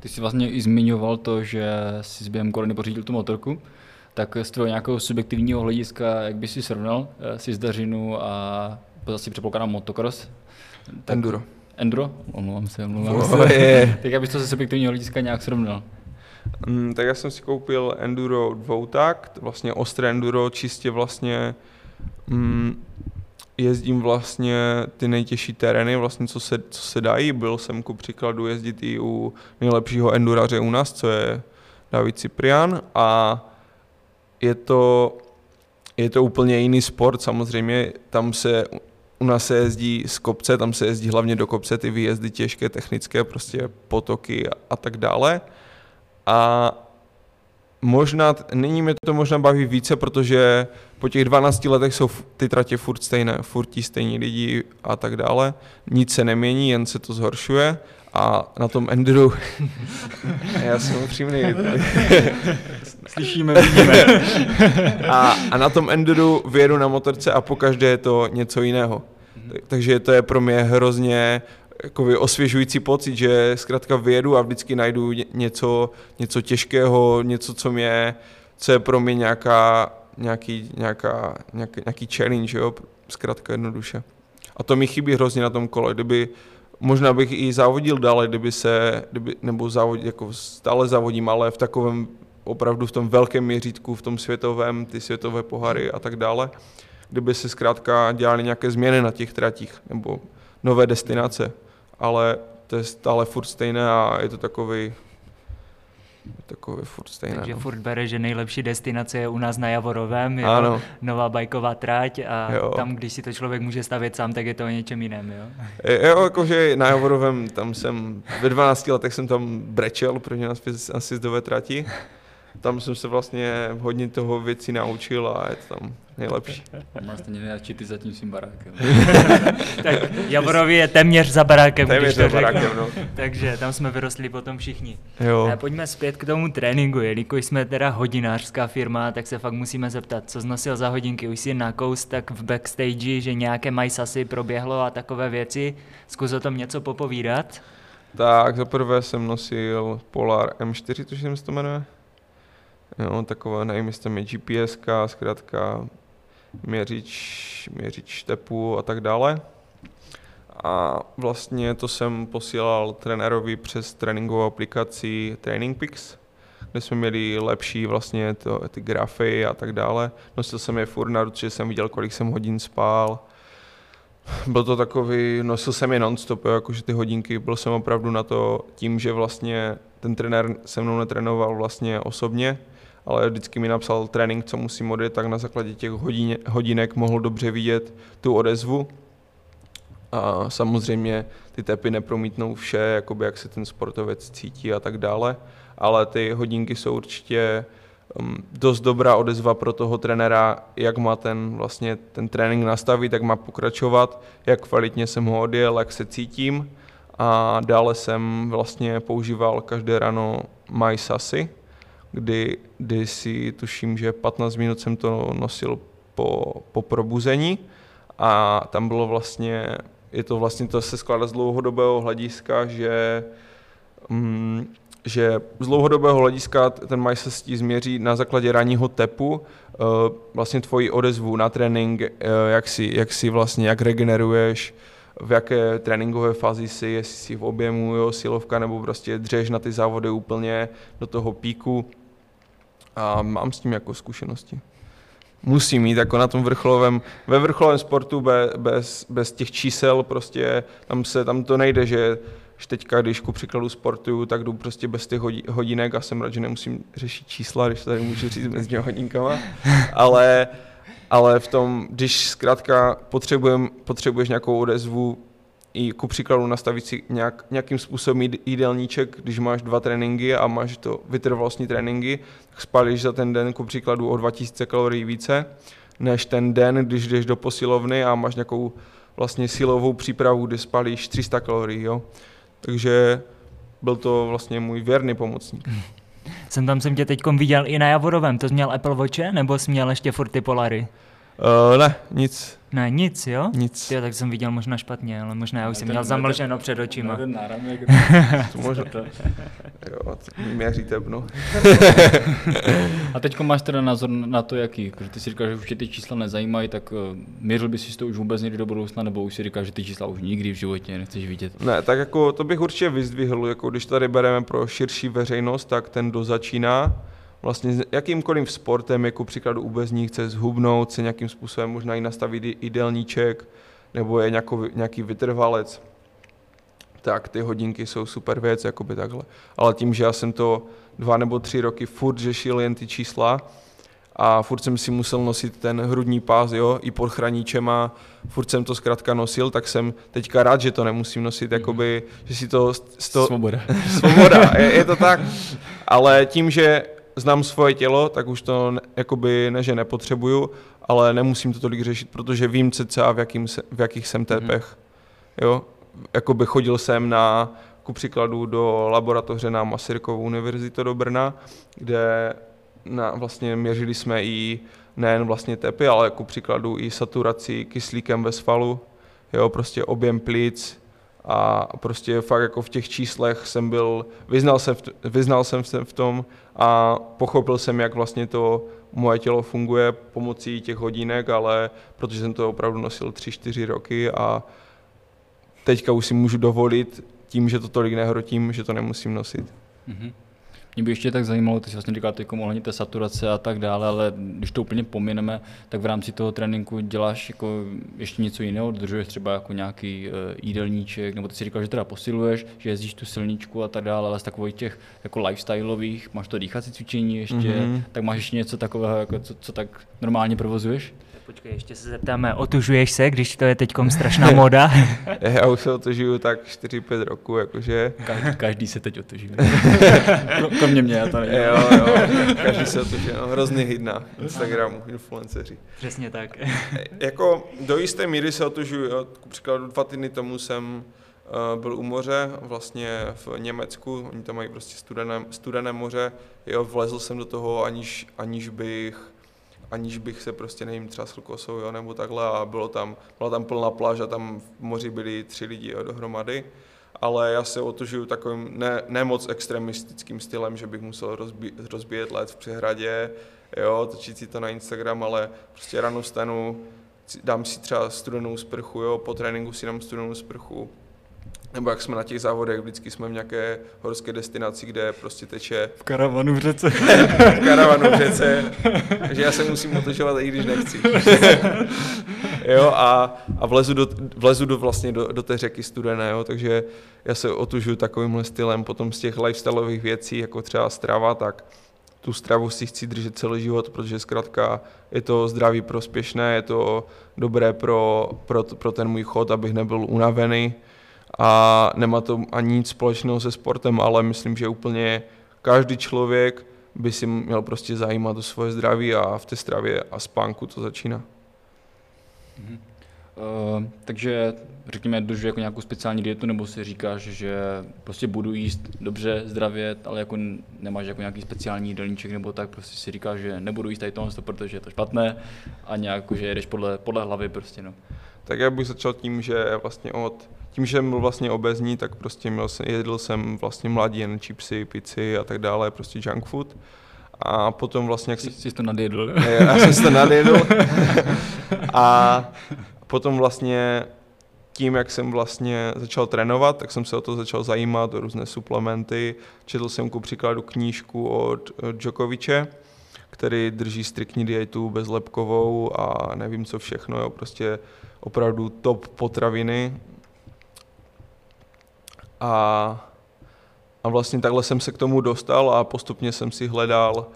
Ty jsi vlastně i zmiňoval to, že jsi během korony pořídil tu motorku, tak z toho nějakého subjektivního hlediska, jak bys si srovnal eh, si zdařinu a asi předpokládám motocross. Tak, enduro. Enduro? Omlouvám se, omlouvám se. tak abys to ze subjektivního hlediska nějak srovnal. Mm, tak já jsem si koupil enduro dvoutakt, vlastně ostré enduro, čistě vlastně mm, jezdím vlastně ty nejtěžší terény, vlastně co se, co se dají. Byl jsem ku příkladu jezdit i u nejlepšího enduraře u nás, co je David Ciprian a je to, je to úplně jiný sport, samozřejmě tam se u nás se jezdí z kopce, tam se jezdí hlavně do kopce, ty výjezdy těžké, technické, prostě potoky a, a tak dále. A možná, nyní mě to možná baví více, protože po těch 12 letech jsou ty tratě furt stejné, furt ti stejní lidi a tak dále. Nic se nemění, jen se to zhoršuje a na tom enduru, já jsem upřímný. Slyšíme, vidíme. a, a na tom enduru vyjedu na motorce a po každé je to něco jiného. Mm-hmm. Takže to je pro mě hrozně jakoby osvěžující pocit, že zkrátka vyjedu a vždycky najdu něco, něco těžkého, něco, co mě, co je pro mě nějaká, nějaký, nějaká, nějaký, nějaký challenge, jo, zkrátka jednoduše. A to mi chybí hrozně na tom kole, kdyby možná bych i závodil dále, kdyby se, kdyby, nebo závodit, jako stále závodím, ale v takovém opravdu v tom velkém měřítku, v tom světovém, ty světové pohary a tak dále, kdyby se zkrátka dělali nějaké změny na těch tratích nebo nové destinace, ale to je stále furt stejné a je to takový takové furt stejné. Takže no. furt bere, že nejlepší destinace je u nás na Javorovém, je ano. nová bajková tráť a jo. tam, když si to člověk může stavět sám, tak je to o něčem jiném, jo? Jo, jakože na Javorovém, tam jsem, ve 12 letech jsem tam brečel, protože nás asi zdové trati tam jsem se vlastně hodně toho věcí naučil a je to tam nejlepší. Má stejně nejradši ty za tím svým barákem. tak Javorovi je téměř za barákem, téměř za barákem, no. Takže tam jsme vyrostli potom všichni. Jo. A pojďme zpět k tomu tréninku, jelikož jsme teda hodinářská firma, tak se fakt musíme zeptat, co znosil za hodinky, už si nakous tak v backstage, že nějaké majsasy proběhlo a takové věci, zkus o tom něco popovídat? Tak, za prvé jsem nosil Polar M4, tuším se to jmenuje. Jo, takové, nevím, jestli tam je GPS, zkrátka měřič, měřič tepu a tak dále. A vlastně to jsem posílal trenérovi přes tréninkovou aplikaci TrainingPix, kde jsme měli lepší vlastně to, ty grafy a tak dále. Nosil jsem je furt na ruce, jsem viděl, kolik jsem hodin spál. Byl to takový, nosil jsem je non-stop, jakože ty hodinky, byl jsem opravdu na to tím, že vlastně ten trenér se mnou netrénoval vlastně osobně, ale vždycky mi napsal trénink, co musím odjet, tak na základě těch hodině, hodinek mohl dobře vidět tu odezvu. A samozřejmě ty tepy nepromítnou vše, jakoby jak se ten sportovec cítí a tak dále, ale ty hodinky jsou určitě um, dost dobrá odezva pro toho trenéra, jak má ten, vlastně, ten trénink nastavit, jak má pokračovat, jak kvalitně jsem ho odjel, jak se cítím. A dále jsem vlastně používal každé ráno MySasy, kdy, kdy si tuším, že 15 minut jsem to nosil po, po probuzení a tam bylo vlastně, je to vlastně, to se skládá z dlouhodobého hlediska, že mm, že z dlouhodobého hlediska ten maj se změří na základě ranního tepu, eh, vlastně tvoji odezvu na trénink, eh, jak si, jak si vlastně, jak regeneruješ, v jaké tréninkové fázi jsi, jestli jsi v objemu, jo, silovka, nebo prostě dřeš na ty závody úplně do toho píku. A mám s tím jako zkušenosti. Musím mít jako na tom vrcholovém, ve vrcholovém sportu bez, bez, bez těch čísel prostě, tam se, tam to nejde, že že teďka, když ku příkladu sportuju, tak jdu prostě bez těch hodinek a jsem rád, že nemusím řešit čísla, když tady můžu říct mezi těmi hodinkama, ale, ale v tom, když zkrátka potřebuješ nějakou odezvu, i ku příkladu nastavit si nějak, nějakým způsobem jídelníček, když máš dva tréninky a máš to vytrvalostní tréninky, tak spálíš za ten den ku příkladu o 2000 kalorií více, než ten den, když jdeš do posilovny a máš nějakou vlastně silovou přípravu, kde spálíš 300 kalorií. Jo? Takže byl to vlastně můj věrný pomocník. Jsem tam jsem tě teď viděl i na Javorovém, to jsi měl Apple Watche nebo jsi měl ještě furt ty Polary? Uh, ne, nic. Ne, nic, jo? Nic. Jo, tak jsem viděl možná špatně, ale možná já už jsem měl zamlženo před očima. Ten náramek. to možná. jo, měří tebno. a teď máš teda názor na to, jaký? Protože ty si říkáš, že už tě ty čísla nezajímají, tak uh, měřil bys si to už vůbec někdy do budoucna, nebo už si říkáš, že ty čísla už nikdy v životě nechceš vidět? Ne, tak jako to bych určitě vyzdvihl, jako když tady bereme pro širší veřejnost, tak ten, kdo začíná, vlastně s jakýmkoliv sportem, jako příkladu úbezní, chce zhubnout, chce nějakým způsobem možná i nastavit jídelníček, nebo je nějakou, nějaký vytrvalec, tak ty hodinky jsou super věc, jakoby takhle. Ale tím, že já jsem to dva nebo tři roky furt řešil jen ty čísla a furt jsem si musel nosit ten hrudní pás, jo, i pod chraníčem a furt jsem to zkrátka nosil, tak jsem teďka rád, že to nemusím nosit, mm. jakoby, že si to... to Svoboda. Svoboda, je, je to tak. Ale tím, že znám svoje tělo, tak už to ne, jakoby ne, že nepotřebuju, ale nemusím to tolik řešit, protože vím cca v, jakým se, v jakých jsem tepech. Mm. Jo? Jakoby chodil jsem na, ku příkladu do laboratoře na Masirkovou univerzitu do Brna, kde na, vlastně měřili jsme i nejen vlastně tepy, ale ku příkladu i saturaci kyslíkem ve svalu, jo, prostě objem plic, a prostě fakt jako v těch číslech jsem byl, vyznal jsem, vyznal jsem se v tom a pochopil jsem, jak vlastně to moje tělo funguje pomocí těch hodinek, ale protože jsem to opravdu nosil 3-4 roky a teďka už si můžu dovolit tím, že to tolik nehrotím, že to nemusím nosit. Mm-hmm. Mě by ještě tak zajímalo, ty jsi vlastně říkal jako ohledně té saturace a tak dále, ale když to úplně pomineme, tak v rámci toho tréninku děláš jako ještě něco jiného, dodržuješ třeba jako nějaký uh, jídelníček, nebo ty si říkal, že teda posiluješ, že jezdíš tu silničku a tak dále, ale z takových těch jako lifestyleových, máš to dýchací cvičení ještě, mm-hmm. tak máš ještě něco takového, jako co, co tak normálně provozuješ? Počkej, ještě se zeptáme, otužuješ se, když to je teď strašná moda? Já už se otužuju tak 4-5 roku, jakože... Každý, každý se teď otužuje. Kromě mě, já to nevím. Jo, jo, každý se otužuje, no, hrozný hit na Instagramu, influenceři. Přesně tak. jako do jisté míry se otužuju, jo. K příkladu dva týdny tomu jsem uh, byl u moře, vlastně v Německu, oni tam mají prostě studené, studené moře, jo, vlezl jsem do toho, aniž, aniž bych aniž bych se prostě, nevím, třásl kosou, jo, nebo takhle a bylo tam, byla tam plná pláž a tam v moři byli tři lidi jo, dohromady. Ale já se otužuju takovým ne, ne moc extremistickým stylem, že bych musel rozbí, rozbíjet let v přehradě, jo, točit si to na Instagram, ale prostě ráno vstanu, dám si třeba studenou sprchu, jo, po tréninku si dám studenou sprchu, nebo jak jsme na těch závodech, vždycky jsme v nějaké horské destinaci, kde prostě teče... V karavanu v řece. v karavanu v řece, takže já se musím otočovat, i když nechci. jo, a, a vlezu, do, vlezu do, vlastně do, do té řeky studené, jo, takže já se otužuju takovýmhle stylem, potom z těch lifestyleových věcí, jako třeba strava, tak tu stravu si chci držet celý život, protože zkrátka je to zdraví prospěšné, je to dobré pro, pro, pro ten můj chod, abych nebyl unavený a nemá to ani nic společného se sportem, ale myslím, že úplně každý člověk by si měl prostě zajímat o svoje zdraví a v té stravě a spánku to začíná. Mm-hmm. Uh, takže řekněme, drží jako nějakou speciální dietu, nebo si říkáš, že prostě budu jíst dobře, zdravě, ale jako nemáš jako nějaký speciální jídelníček nebo tak, prostě si říkáš, že nebudu jíst tady tohle, protože je to špatné a nějak, že jedeš podle, podle hlavy prostě, no. Tak já bych začal tím, že vlastně od, tím, že jsem byl vlastně obezní, tak prostě měl jsem, jedl jsem vlastně mladí jen chipsy, pici a tak dále, prostě junk food. A potom vlastně, jak jsi... Jsi to nadjedl. Já jsem si to nadjedl. a potom vlastně tím, jak jsem vlastně začal trénovat, tak jsem se o to začal zajímat, o různé suplementy. Četl jsem ku příkladu knížku od Djokoviče, který drží striktní dietu bezlepkovou a nevím co všechno, jo, prostě opravdu top potraviny. A, a vlastně takhle jsem se k tomu dostal a postupně jsem si hledal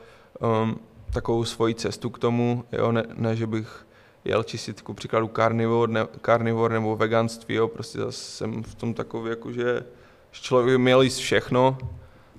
um, takovou svoji cestu k tomu, jo, ne, ne že bych jel čistit ku příkladu carnivore, ne, carnivore nebo veganství, jo, prostě zase jsem v tom takový, jako že člověk měl jíst všechno,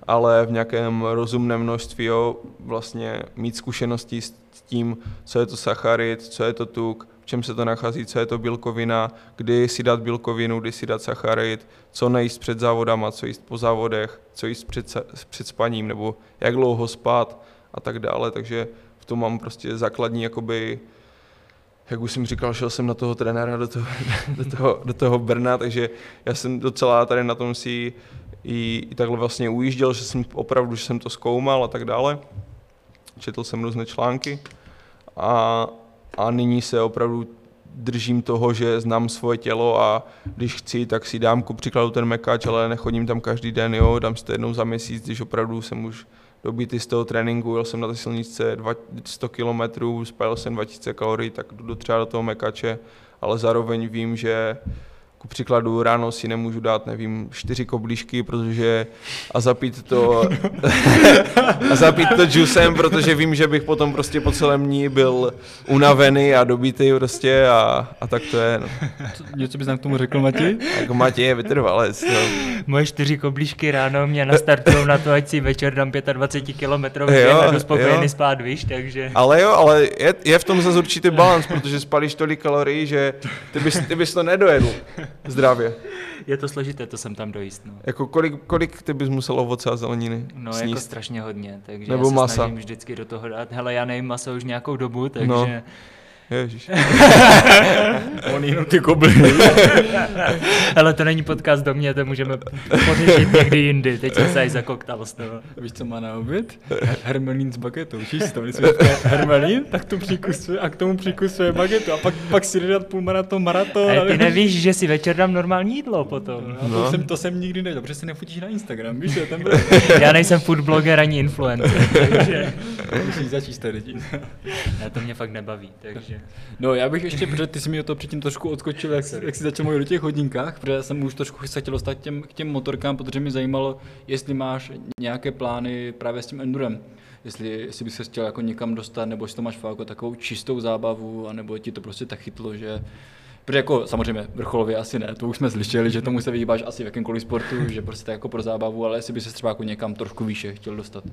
ale v nějakém rozumném množství, jo, vlastně mít zkušenosti s tím, co je to sacharid, co je to tuk, čem se to nachází, co je to bílkovina, kdy si dát bílkovinu, kdy si dát sacharid, co nejíst před závodama, co jíst po závodech, co jíst před, před spaním, nebo jak dlouho spát a tak dále, takže v tom mám prostě základní jakoby jak už jsem říkal, šel jsem na toho trenéra do toho, do toho, do toho Brna, takže já jsem docela tady na tom si i, i takhle vlastně ujížděl, že jsem opravdu, že jsem to zkoumal a tak dále. Četl jsem různé články a, a nyní se opravdu držím toho, že znám svoje tělo a když chci, tak si dám ku příkladu ten mekač, ale nechodím tam každý den, jo, dám si to jednou za měsíc, když opravdu jsem už dobitý z toho tréninku, jel jsem na té silničce 100 km, spalil jsem 2000 kalorií, tak jdu třeba do toho mekače, ale zároveň vím, že ku příkladu ráno si nemůžu dát, nevím, čtyři koblížky, protože a zapít to a zapít to juicem, protože vím, že bych potom prostě po celém dní byl unavený a dobitý prostě a, a tak to je. No. Něco bys nám k tomu řekl, Mati? Tak Mati je vytrvalec. No. Moje čtyři koblížky ráno mě nastartují na to, ať si večer dám 25 km a jdu spokojený spát, víš, takže... Ale jo, ale je, je v tom zase určitý balans, protože spalíš tolik kalorií, že ty bys, ty bys to nedojedl zdravě. Je to složité, to jsem tam dojíst. No. Jako kolik, kolik ty bys musel ovoce a zeleniny No sníst? jako strašně hodně, takže Nebo já se masa. snažím vždycky do toho dát. Hele, já nejím maso už nějakou dobu, takže... No. Ježiš. On jenom ty kobly. Ale to není podcast do mě, to můžeme pořešit někdy jindy. Teď jsem se aj zakoktal z toho. Víš, co má na oběd? Hermelín s bagetou. Čísto, když hermelín, tak to přikusuje a k tomu přikusuje bagetu. A pak, pak si jde dát půlmaraton, maraton. A ty nevíš, že si večer dám normální jídlo potom. No, to, jsem, to jsem nikdy nedělal, protože se nefotíš na Instagram, víš, že tam byl... Já nejsem food bloger ani influencer, takže... Musíš začít tady tím. Ne, to mě fakt nebaví, takže... No já bych ještě, protože ty jsi mi o to předtím trošku odskočil, jak, jak jsi začal mluvit o těch hodinkách, protože jsem už trošku se chtěl dostat k těm, k těm motorkám, protože mě zajímalo, jestli máš nějaké plány právě s tím endurem. Jestli, jestli bys se chtěl jako někam dostat, nebo jestli to máš fakt jako takovou čistou zábavu, anebo ti to prostě tak chytlo, že Protože jako samozřejmě vrcholově asi ne, to už jsme slyšeli, že tomu se vyhýbáš asi v jakémkoliv sportu, že prostě tak jako pro zábavu, ale jestli by se třeba jako někam trošku výše chtěl dostat.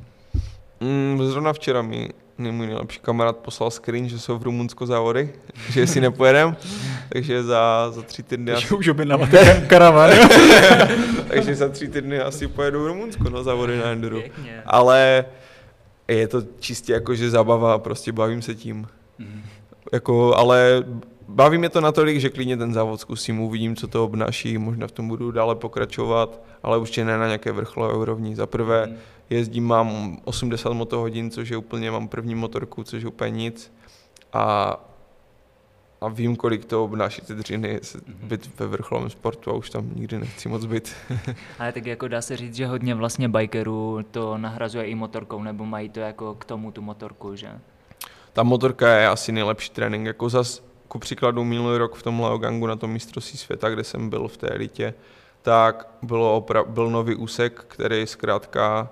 Mm, zrovna včera mi můj nejlepší kamarád poslal screen, že jsou v Rumunsko závody, že si nepojedem, takže za, za tři týdny Takže asi, už objednávat karavan. takže za tři týdny asi pojedu v Rumunsko na závody na enduro. Pěkně. Ale je to čistě jako, že zabava, prostě bavím se tím. Jako, ale baví mě to natolik, že klidně ten závod zkusím, uvidím, co to obnáší, možná v tom budu dále pokračovat, ale určitě ne na nějaké vrcholové úrovni. Za prvé jezdím, mám 80 motohodin, což je úplně, mám první motorku, což je úplně nic. A, a vím, kolik to obnáší ty dřiny, se- být ve vrcholovém sportu a už tam nikdy nechci moc být. Ale tak jako dá se říct, že hodně vlastně bikerů to nahrazuje i motorkou, nebo mají to jako k tomu tu motorku, že? Ta motorka je asi nejlepší trénink. Jako zas, ku příkladu minulý rok v tom Leogangu na tom mistrovství světa, kde jsem byl v té elitě, tak bylo opra- byl nový úsek, který zkrátka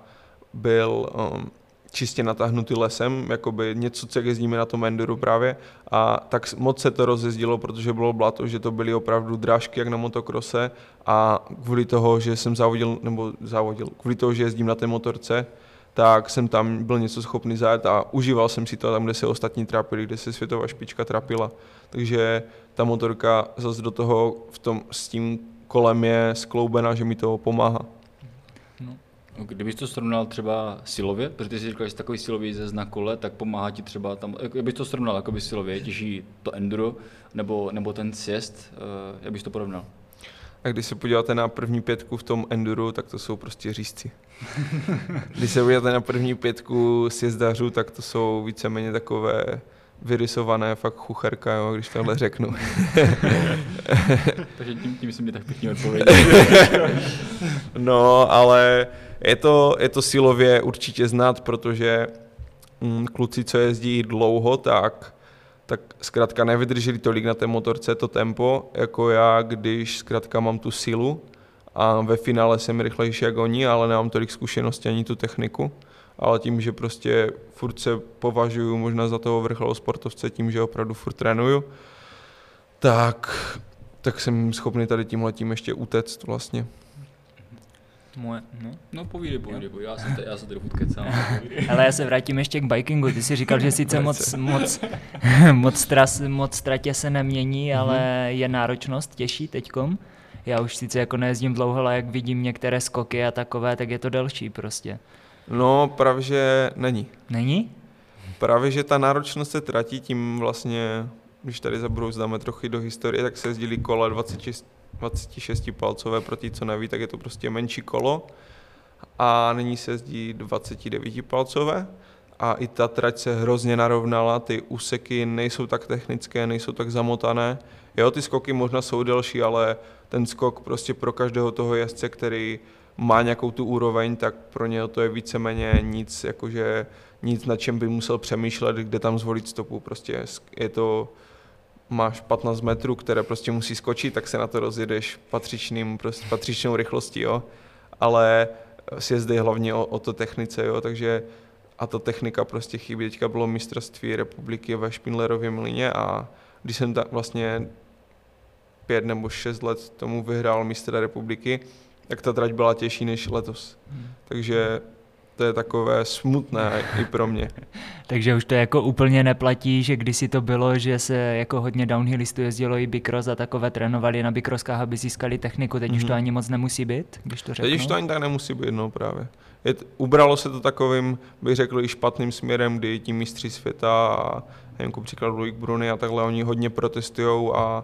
byl um, čistě natáhnutý lesem, jakoby něco, co jezdíme na tom enduru právě. A tak moc se to rozjezdilo, protože bylo blato, že to byly opravdu drážky jak na motokrose a kvůli toho, že jsem závodil, nebo závodil, kvůli toho, že jezdím na té motorce, tak jsem tam byl něco schopný zajet a užíval jsem si to tam, kde se ostatní trápili, kde se světová špička trápila. Takže ta motorka zase do toho v tom, s tím kolem je skloubena, že mi to pomáhá. No. Kdybych to srovnal třeba silově, protože ty jsi říkal, že jsi takový silový jezdec na kole, tak pomáhá ti třeba tam, jak bys to srovnal jakoby silově, těží to enduro nebo, nebo ten sjezd, uh, jak bys to porovnal? A když se podíváte na první pětku v tom enduru, tak to jsou prostě řízci. když se podíváte na první pětku sjezdařů, tak to jsou víceméně takové vyrysované fakt chucherka, jo, když tohle řeknu. Takže tím, tím jsem mi tak pěkně odpověděl. no, ale je to, je to silově určitě znát, protože mm, kluci, co jezdí dlouho, tak, tak zkrátka nevydrželi tolik na té motorce to tempo, jako já, když zkrátka mám tu sílu a ve finále jsem rychlejší jak oni, ale nemám tolik zkušenosti ani tu techniku ale tím, že prostě furt se považuju možná za toho vrcholového sportovce, tím, že opravdu furt trénuju, tak, tak jsem schopný tady tím letím ještě utéct vlastně. Moje, no, no povídej, povídej, povídej. Já, se, já se tady kecám. Ale já se vrátím ještě k bikingu. Ty jsi říkal, že sice moc, moc, moc, tras, moc tratě se nemění, mm-hmm. ale je náročnost těžší teďkom. Já už sice jako nejezdím dlouho, ale jak vidím některé skoky a takové, tak je to delší prostě. No, právě, že není. Není? Právě, že ta náročnost se tratí tím vlastně, když tady zabrouzdáme trochu do historie, tak se jezdili kola 26, 26 palcové, pro ty, co neví, tak je to prostě menší kolo. A nyní se jezdí 29 palcové a i ta trať se hrozně narovnala, ty úseky nejsou tak technické, nejsou tak zamotané. Jo, ty skoky možná jsou delší, ale ten skok prostě pro každého toho jezdce, který má nějakou tu úroveň, tak pro něho to je víceméně nic, jakože nic, na čem by musel přemýšlet, kde tam zvolit stopu. Prostě je to, máš 15 metrů, které prostě musí skočit, tak se na to rozjedeš patřičným, prostě patřičnou rychlostí, jo. Ale sjezdy hlavně o, o to technice, jo, takže a ta technika prostě chybí. Teďka bylo mistrovství republiky ve Špindlerově mlíně a když jsem tak vlastně pět nebo šest let tomu vyhrál mistra republiky, tak ta trať byla těžší než letos. Hmm. Takže to je takové smutné i pro mě. Takže už to jako úplně neplatí, že kdysi to bylo, že se jako hodně downhillistů jezdilo i bikros a takové trénovali na bikroskách, aby získali techniku, teď mm-hmm. už to mhm. ani moc nemusí být, když to řeknu. Teď už to ani tak nemusí být, no právě. Je, ubralo se to takovým, bych řekl, i špatným směrem, kdy ti mistři světa a jako příklad Luik Bruny a takhle, oni hodně protestují a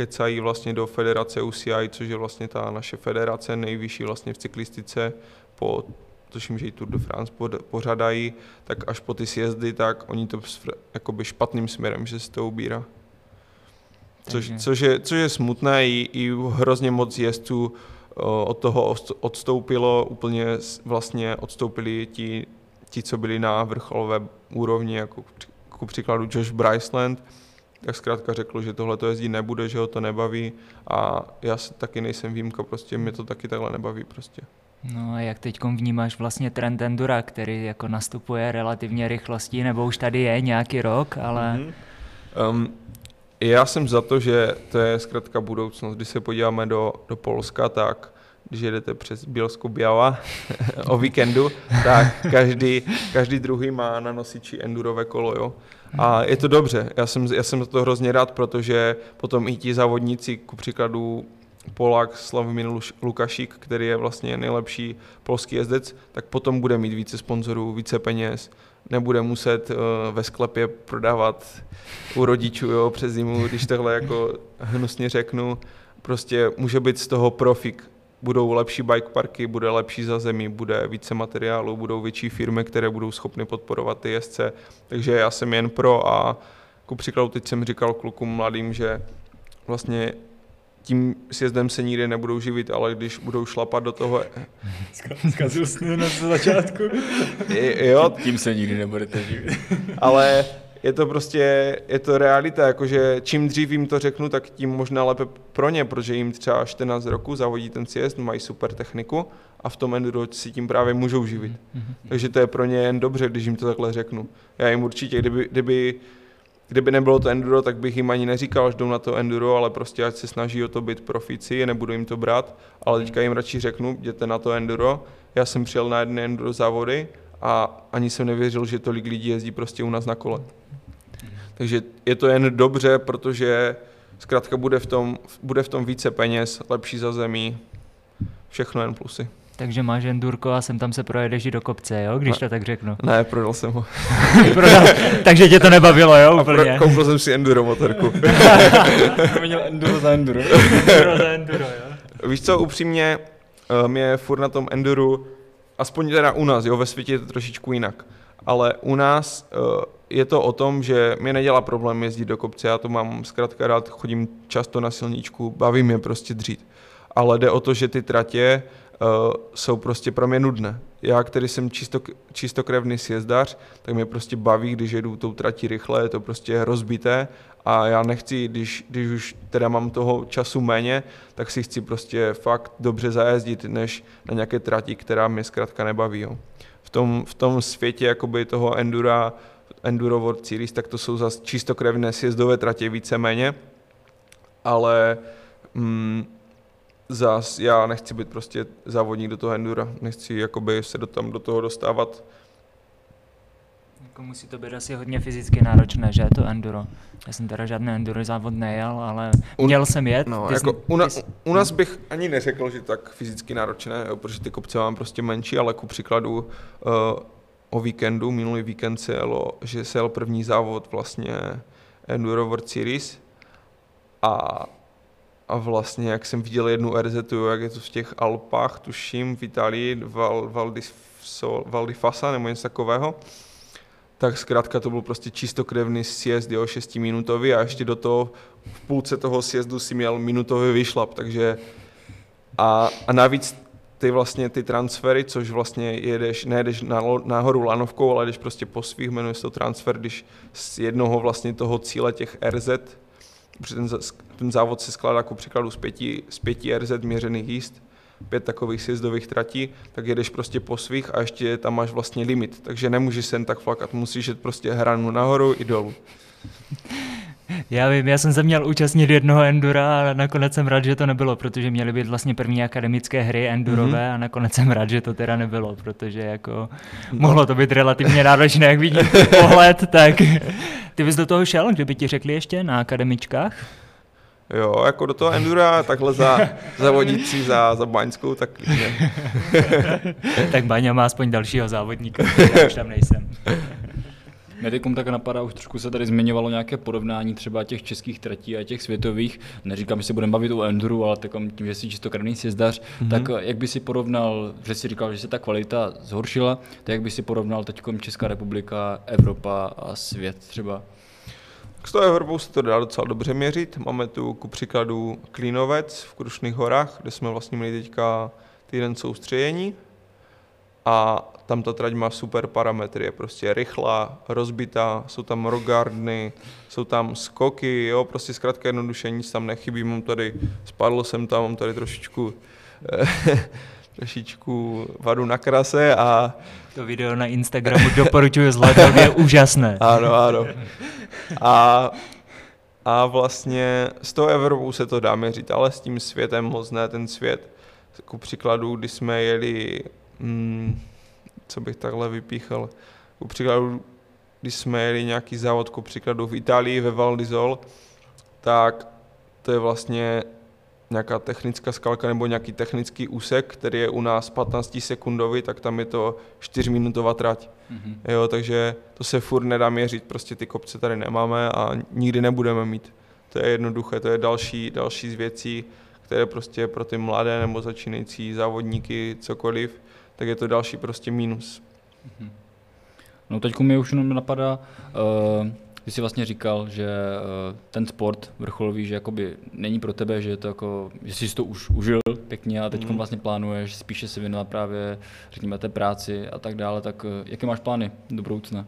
kecají vlastně do federace UCI, což je vlastně ta naše federace nejvyšší vlastně v cyklistice, po, tuším, že i Tour de France pořadají, tak až po ty sjezdy, tak oni to jakoby špatným směrem, že se to ubírá. Což, což, je, což je smutné, i, i hrozně moc jezdců od toho odstoupilo, úplně vlastně odstoupili ti, ti co byli na vrcholové úrovni, jako ku příkladu Josh Bryceland, tak zkrátka řekl, že tohle to jezdí nebude, že ho to nebaví a já taky nejsem výjimka, prostě mě to taky takhle nebaví prostě. No a jak teď vnímáš vlastně trend Endura, který jako nastupuje relativně rychlostí, nebo už tady je nějaký rok, ale... Mm-hmm. Um, já jsem za to, že to je zkrátka budoucnost. Když se podíváme do, do Polska, tak když jedete přes Bělsku Biała o víkendu, tak každý, každý druhý má na nosiči endurové kolo, jo. A je to dobře, já jsem, já jsem za to hrozně rád, protože potom i ti závodníci, ku příkladu Polák Slavomír Lukašík, který je vlastně nejlepší polský jezdec, tak potom bude mít více sponzorů, více peněz, nebude muset uh, ve sklepě prodávat u rodičů jo, přes zimu, když tohle jako hnusně řeknu, prostě může být z toho profik budou lepší bike parky, bude lepší zazemí, bude více materiálu, budou větší firmy, které budou schopny podporovat ty jezdce. Takže já jsem jen pro a ku příkladu teď jsem říkal klukům mladým, že vlastně tím sjezdem se nikdy nebudou živit, ale když budou šlapat do toho... Zkazil sny na začátku. jo. Tím se nikdy nebudete živit. ale je to prostě, je to realita, jakože čím dřív jim to řeknu, tak tím možná lépe pro ně, protože jim třeba 14 roku zavodí ten sjezd, mají super techniku a v tom enduro si tím právě můžou živit. Mhm. Takže to je pro ně jen dobře, když jim to takhle řeknu. Já jim určitě, kdyby, kdyby, kdyby nebylo to enduro, tak bych jim ani neříkal, že jdou na to enduro, ale prostě ať se snaží o to být profici, nebudu jim to brát, ale teďka jim radši řeknu, jděte na to enduro. Já jsem přijel na jedné enduro závody a ani jsem nevěřil, že tolik lidí jezdí prostě u nás na kole. Takže je to jen dobře, protože zkrátka bude v tom, bude v tom více peněz, lepší za zemí, všechno jen plusy. Takže máš endurko a sem tam se projedeš i do kopce, jo, když to tak řeknu. Ne, prodal jsem ho. Prodal, takže tě to nebavilo, jo, A pro, úplně. koupil jsem si enduro motorku. Měl enduro za enduro. Enduro za enduro, jo. Víš co, upřímně, eh, mě furt na tom enduru, aspoň teda u nás, jo, ve světě je to trošičku jinak, ale u nás eh, je to o tom, že mě nedělá problém jezdit do kopce, já to mám zkrátka rád, chodím často na silničku, baví mě prostě dřít. Ale jde o to, že ty tratě uh, jsou prostě pro mě nudné. Já, který jsem čisto, čistokrevný sjezdař, tak mě prostě baví, když jedu tou tratí rychle, je to prostě rozbité a já nechci, když, když už teda mám toho času méně, tak si chci prostě fakt dobře zajezdit, než na nějaké trati, která mě zkrátka nebaví. Jo. V, tom, v tom světě jakoby toho endura, Enduro World Series, tak to jsou zase čistokrevné sjezdové tratě víceméně, ale mm, zas já nechci být prostě závodník do toho endura, nechci jakoby se do, tam do toho dostávat. Jako musí to být asi hodně fyzicky náročné, že to enduro. Já jsem teda žádný enduro závod nejel, ale Un- měl jsem jet. No, ty jako jsi- u, na, ty u nás bych ani neřekl, že tak fyzicky náročné, jo, protože ty kopce mám prostě menší, ale ku příkladu uh, o víkendu, minulý víkend se jelo, že se jel první závod vlastně Enduro World Series a, a vlastně jak jsem viděl jednu RZ, jak je to v těch Alpách, tuším, v Itálii, Val, Val, Sol, Val di Fasa nebo něco takového, tak zkrátka to byl prostě čistokrevný sjezd, jo, šestiminutový a ještě do toho v půlce toho sjezdu si měl minutový vyšlap, takže a, a navíc ty vlastně ty transfery, což vlastně jedeš, nejedeš na, nahoru lanovkou, ale jdeš prostě po svých, jmenuje se to transfer, když z jednoho vlastně toho cíle těch RZ, protože ten, ten závod se skládá jako příkladu z pěti, z pěti RZ měřených jízd, pět takových sjezdových tratí, tak jedeš prostě po svých a ještě tam máš vlastně limit, takže nemůžeš se jen tak flakat, musíš jet prostě hranu nahoru i dolů. Já vím, já jsem se měl účastnit jednoho endura a nakonec jsem rád, že to nebylo, protože měly být vlastně první akademické hry endurové Mhm. a nakonec jsem rád, že to teda nebylo, protože jako mohlo to být relativně náročné, jak vidím pohled, tak ty bys do toho šel, kdyby ti řekli ještě na akademičkách? Jo, jako do toho endura, takhle za, za vodící, za, za baňskou, tak klidně. tak Baňa má aspoň dalšího závodníka, já už tam nejsem. Mě teď tak napadá, už trošku se tady zmiňovalo nějaké porovnání třeba těch českých tratí a těch světových. Neříkám, že se budeme bavit o enduru, ale tak tím, že jsi čistokrevný sjezdař, mm-hmm. tak eh, jak by si porovnal, že jsi říkal, že se ta kvalita zhoršila, tak jak by si porovnal teď Česká republika, Evropa a svět třeba? S tou Evropou se to dá docela dobře měřit. Máme tu ku příkladu Klínovec v Krušných horách, kde jsme vlastně měli teďka týden soustředění. A tam ta trať má super parametry, je prostě rychlá, rozbitá, jsou tam rogardny, jsou tam skoky, jo, prostě zkrátka jednoduše nic tam nechybí, mám tady, spadl jsem tam, mám tady trošičku, trošičku vadu na krase a To video na Instagramu doporučuji zhlédnout, je úžasné. ano, ano. A, a vlastně s tou Evropou se to dá měřit, ale s tím světem moc ne. Ten svět, ku příkladu, když jsme jeli, hmm, co bych takhle vypíchal, ku příkladu, když jsme jeli nějaký závod, ku příkladu v Itálii ve Val di Sol, tak to je vlastně nějaká technická skalka nebo nějaký technický úsek, který je u nás 15 sekundový, tak tam je to 4 minutová trať. Mm-hmm. Jo, takže to se furt nedá měřit, prostě ty kopce tady nemáme a nikdy nebudeme mít. To je jednoduché, to je další, další z věcí, které prostě pro ty mladé nebo začínající závodníky, cokoliv, tak je to další prostě mínus. No teď mi už jenom napadá, uh, ty jsi vlastně říkal, že uh, ten sport vrcholový, že jakoby není pro tebe, že je to jako, že jsi si to už užil pěkně a teď Mhm. vlastně plánuješ spíše se věnovat právě, řekněme, té práci a tak dále, tak uh, jaké máš plány do budoucna?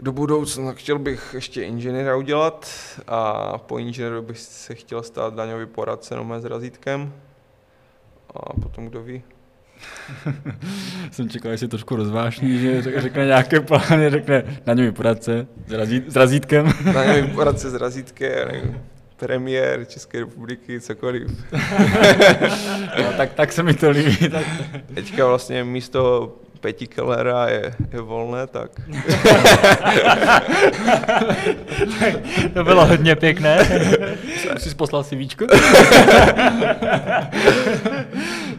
Do budoucna chtěl bych ještě inženýra udělat a po inženýru bych se chtěl stát daňový poradce no s razítkem a potom kdo ví, Jsem čekal, že si trošku rozvášní, že řekne nějaké plány, řekne na něm poradce s, razít, s razítkem. Na něm poradce s razítkem, nevím, premiér České republiky, cokoliv. no, tak, tak se mi to líbí. Tak. Teďka vlastně místo Peti Kellera je, je volné, tak... to bylo hodně pěkné. Jsi poslal si víčko?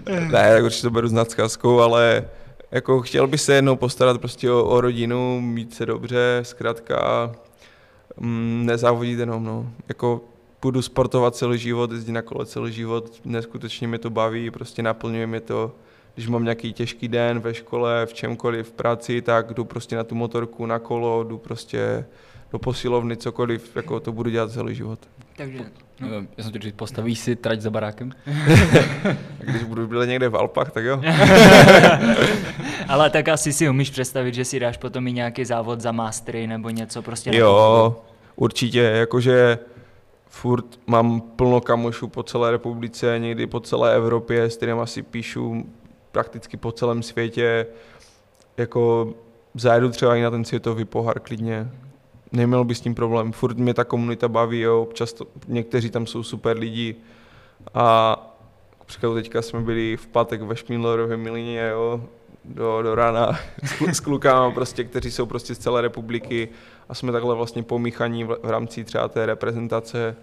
Ne, tak určitě to beru s nadsázkou, ale jako chtěl bych se jednou postarat prostě o, o rodinu, mít se dobře, zkrátka mm, nezávodit jenom, no. Jako budu sportovat celý život, jezdit na kole celý život, neskutečně mě to baví, prostě naplňuje mě to když mám nějaký těžký den ve škole, v čemkoliv, v práci, tak jdu prostě na tu motorku, na kolo, jdu prostě do posilovny, cokoliv, jako to budu dělat celý život. Takže, no. Já jsem říct, postavíš si trať za barákem? když budu být někde v Alpách, tak jo. Ale tak asi si umíš představit, že si dáš potom i nějaký závod za mastery nebo něco prostě. Jo, určitě, jakože furt mám plno kamošů po celé republice, někdy po celé Evropě, s kterými si píšu prakticky po celém světě, jako zajedu třeba i na ten světový pohár klidně. Neměl by s tím problém. Furt mě ta komunita baví, jo. občas to, někteří tam jsou super lidi a příkladu teďka jsme byli v pátek ve Šmídlerově Milině, jo, do, do rána s, klukama, prostě, kteří jsou prostě z celé republiky a jsme takhle vlastně pomíchaní v, v rámci třeba té reprezentace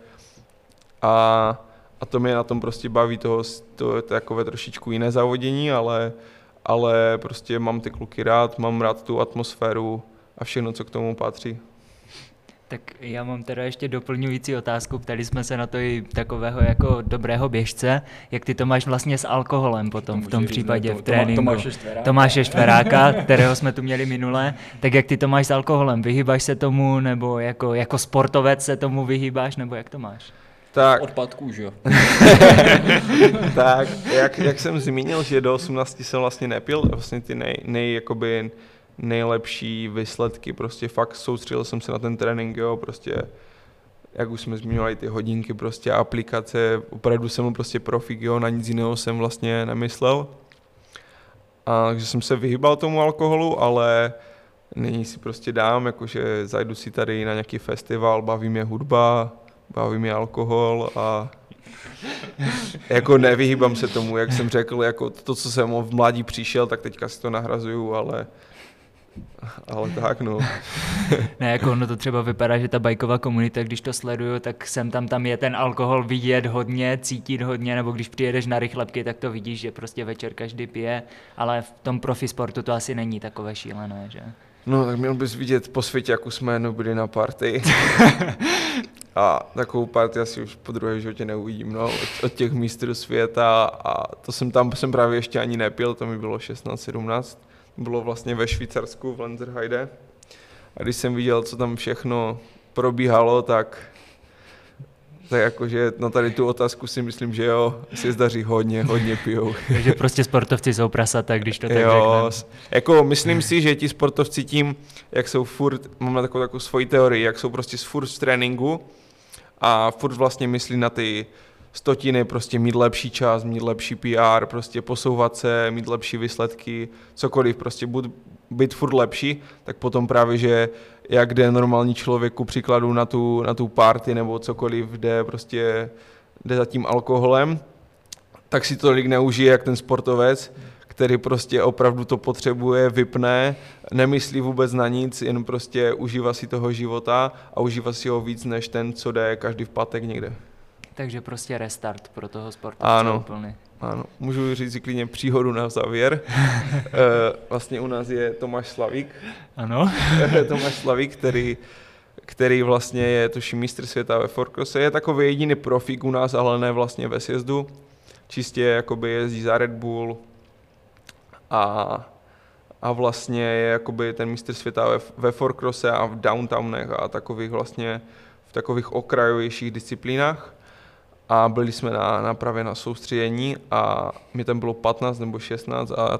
a a to mě na tom prostě baví, toho, to je takové trošičku jiné závodění, ale, ale prostě mám ty kluky rád, mám rád tu atmosféru a všechno, co k tomu patří. Tak já mám teda ještě doplňující otázku. Ptali jsme se na to i takového jako dobrého běžce. Jak ty to máš vlastně s alkoholem potom v tom případě to, v tréninku? Tomáše Štveráka. Tomáše Štveráka, kterého jsme tu měli minule. Tak jak ty to máš s alkoholem? Vyhýbáš se tomu nebo jako, jako sportovec se tomu vyhýbáš nebo jak to máš? Tak. Odpadků, že jo? tak, jak, jak, jsem zmínil, že do 18 jsem vlastně nepil, vlastně ty nej, nej jakoby nejlepší výsledky, prostě fakt soustředil jsem se na ten trénink, jo, prostě jak už jsme zmiňovali ty hodinky, prostě aplikace, opravdu jsem byl prostě profik, jo, na nic jiného jsem vlastně nemyslel. A takže jsem se vyhýbal tomu alkoholu, ale nyní si prostě dám, jakože zajdu si tady na nějaký festival, baví mě hudba, baví mě alkohol a jako nevyhýbám se tomu, jak jsem řekl, jako to, co jsem v mládí přišel, tak teďka si to nahrazuju, ale ale tak no. ne, jako ono to třeba vypadá, že ta bajková komunita, když to sleduju, tak sem tam tam je ten alkohol vidět hodně, cítit hodně, nebo když přijedeš na rychlebky, tak to vidíš, že prostě večer každý pije, ale v tom profi sportu to asi není takové šílené, že? No, tak měl bys vidět po světě, jak už jsme jednou byli na party. A takovou party asi už po druhé životě neuvidím, no, od, od těch mistrů světa a to jsem tam jsem právě ještě ani nepil, to mi bylo 16, 17. Bylo vlastně ve Švýcarsku, v Lenzerheide. A když jsem viděl, co tam všechno probíhalo, tak tak jakože na tady tu otázku si myslím, že jo, si zdaří hodně, hodně pijou. Takže prostě sportovci jsou prasata, když to tak jo. Jako myslím si, že ti sportovci tím, jak jsou furt, mám na takovou, takovou svoji teorii, jak jsou prostě furt v tréninku, a furt vlastně myslí na ty stotiny, prostě mít lepší čas, mít lepší PR, prostě posouvat se, mít lepší výsledky, cokoliv, prostě buď, být furt lepší, tak potom právě, že jak jde normální člověk ku příkladu na tu, na tu party nebo cokoliv, jde prostě jde za tím alkoholem, tak si to tolik neužije jak ten sportovec, který prostě opravdu to potřebuje, vypne, nemyslí vůbec na nic, jen prostě užívá si toho života a užívá si ho víc než ten, co jde každý v pátek někde. Takže prostě restart pro toho sportu. Ano, úplný. ano. Můžu říct si klidně příhodu na závěr. Eh, vlastně u nás je Tomáš Slavík. Ano. Tomáš Slavík, který který vlastně je tuším mistr světa ve Forkose. Je takový jediný profík u nás, ale ne vlastně ve sjezdu. Čistě jakoby jezdí za Red Bull, a, a vlastně je jakoby ten mistr světa ve, ve Forkrose a v downtownech a takových vlastně v takových okrajovějších disciplínách a byli jsme na, na právě na soustředění a mi tam bylo 15 nebo 16 a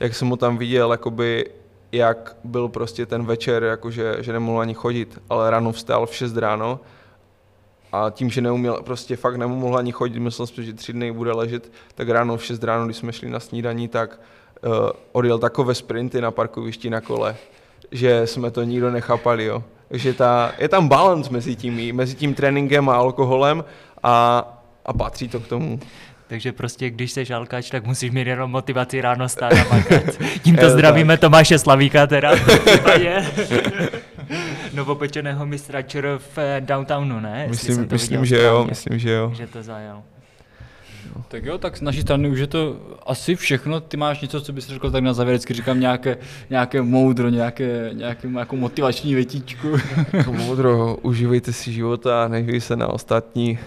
jak jsem ho tam viděl, jakoby jak byl prostě ten večer, jakože, že nemohl ani chodit, ale ráno vstal v 6 ráno a tím, že neuměl, prostě fakt nemohl ani chodit, myslel jsem, že tři dny bude ležet, tak ráno v 6 ráno, když jsme šli na snídaní, tak uh, odjel takové sprinty na parkovišti na kole, že jsme to nikdo nechápali, jo. Takže ta, je tam balance mezi tím, mezi tím tréninkem a alkoholem a, a patří to k tomu. Takže prostě, když jsi žalkač, tak musíš mít jenom motivaci ráno stát a makat. Tímto zdravíme Tomáše Slavíka teda novopečeného mistra ČR v eh, downtownu, ne? Myslím, myslím že jo, myslím, že jo. Že to zajel. Tak jo, tak z naší strany už je to asi všechno. Ty máš něco, co bys řekl, tak na závěr vždycky říkám nějaké, nějaké moudro, nějaké, nějaké nějakou motivační větičku. Jako moudro, užívejte si života a nehej se na ostatní.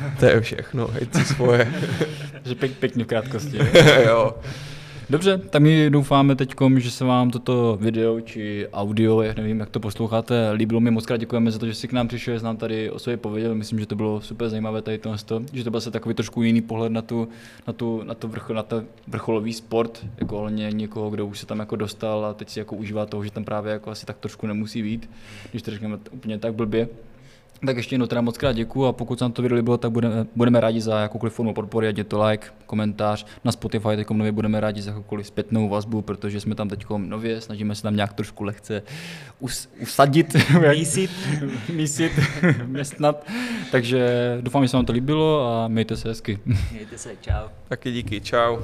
To je všechno, hejte si svoje. že pěk, pěkně v krátkosti. jo. Dobře, tak my doufáme teď, že se vám toto video či audio, jak nevím, jak to posloucháte, líbilo. Mi moc krát děkujeme za to, že jsi k nám přišel, že nám tady o sobě pověděl. Myslím, že to bylo super zajímavé tady to, že to byl se takový trošku jiný pohled na tu, na tu, na to vrchol, na to vrcholový sport, jako ohledně někoho, kdo už se tam jako dostal a teď si jako užívá toho, že tam právě jako asi tak trošku nemusí být, když to řekneme úplně tak blbě. Tak ještě jednou teda moc krát děkuju a pokud se vám to video líbilo, tak budeme, budeme rádi za jakoukoliv formu podpory, ať je to like, komentář. Na Spotify teď nově budeme rádi za jakoukoliv zpětnou vazbu, protože jsme tam teď nově, snažíme se tam nějak trošku lehce us, usadit, mísit, mísit, městnat. Takže doufám, že se vám to líbilo a mějte se hezky. Mějte se, čau. Taky díky, čau.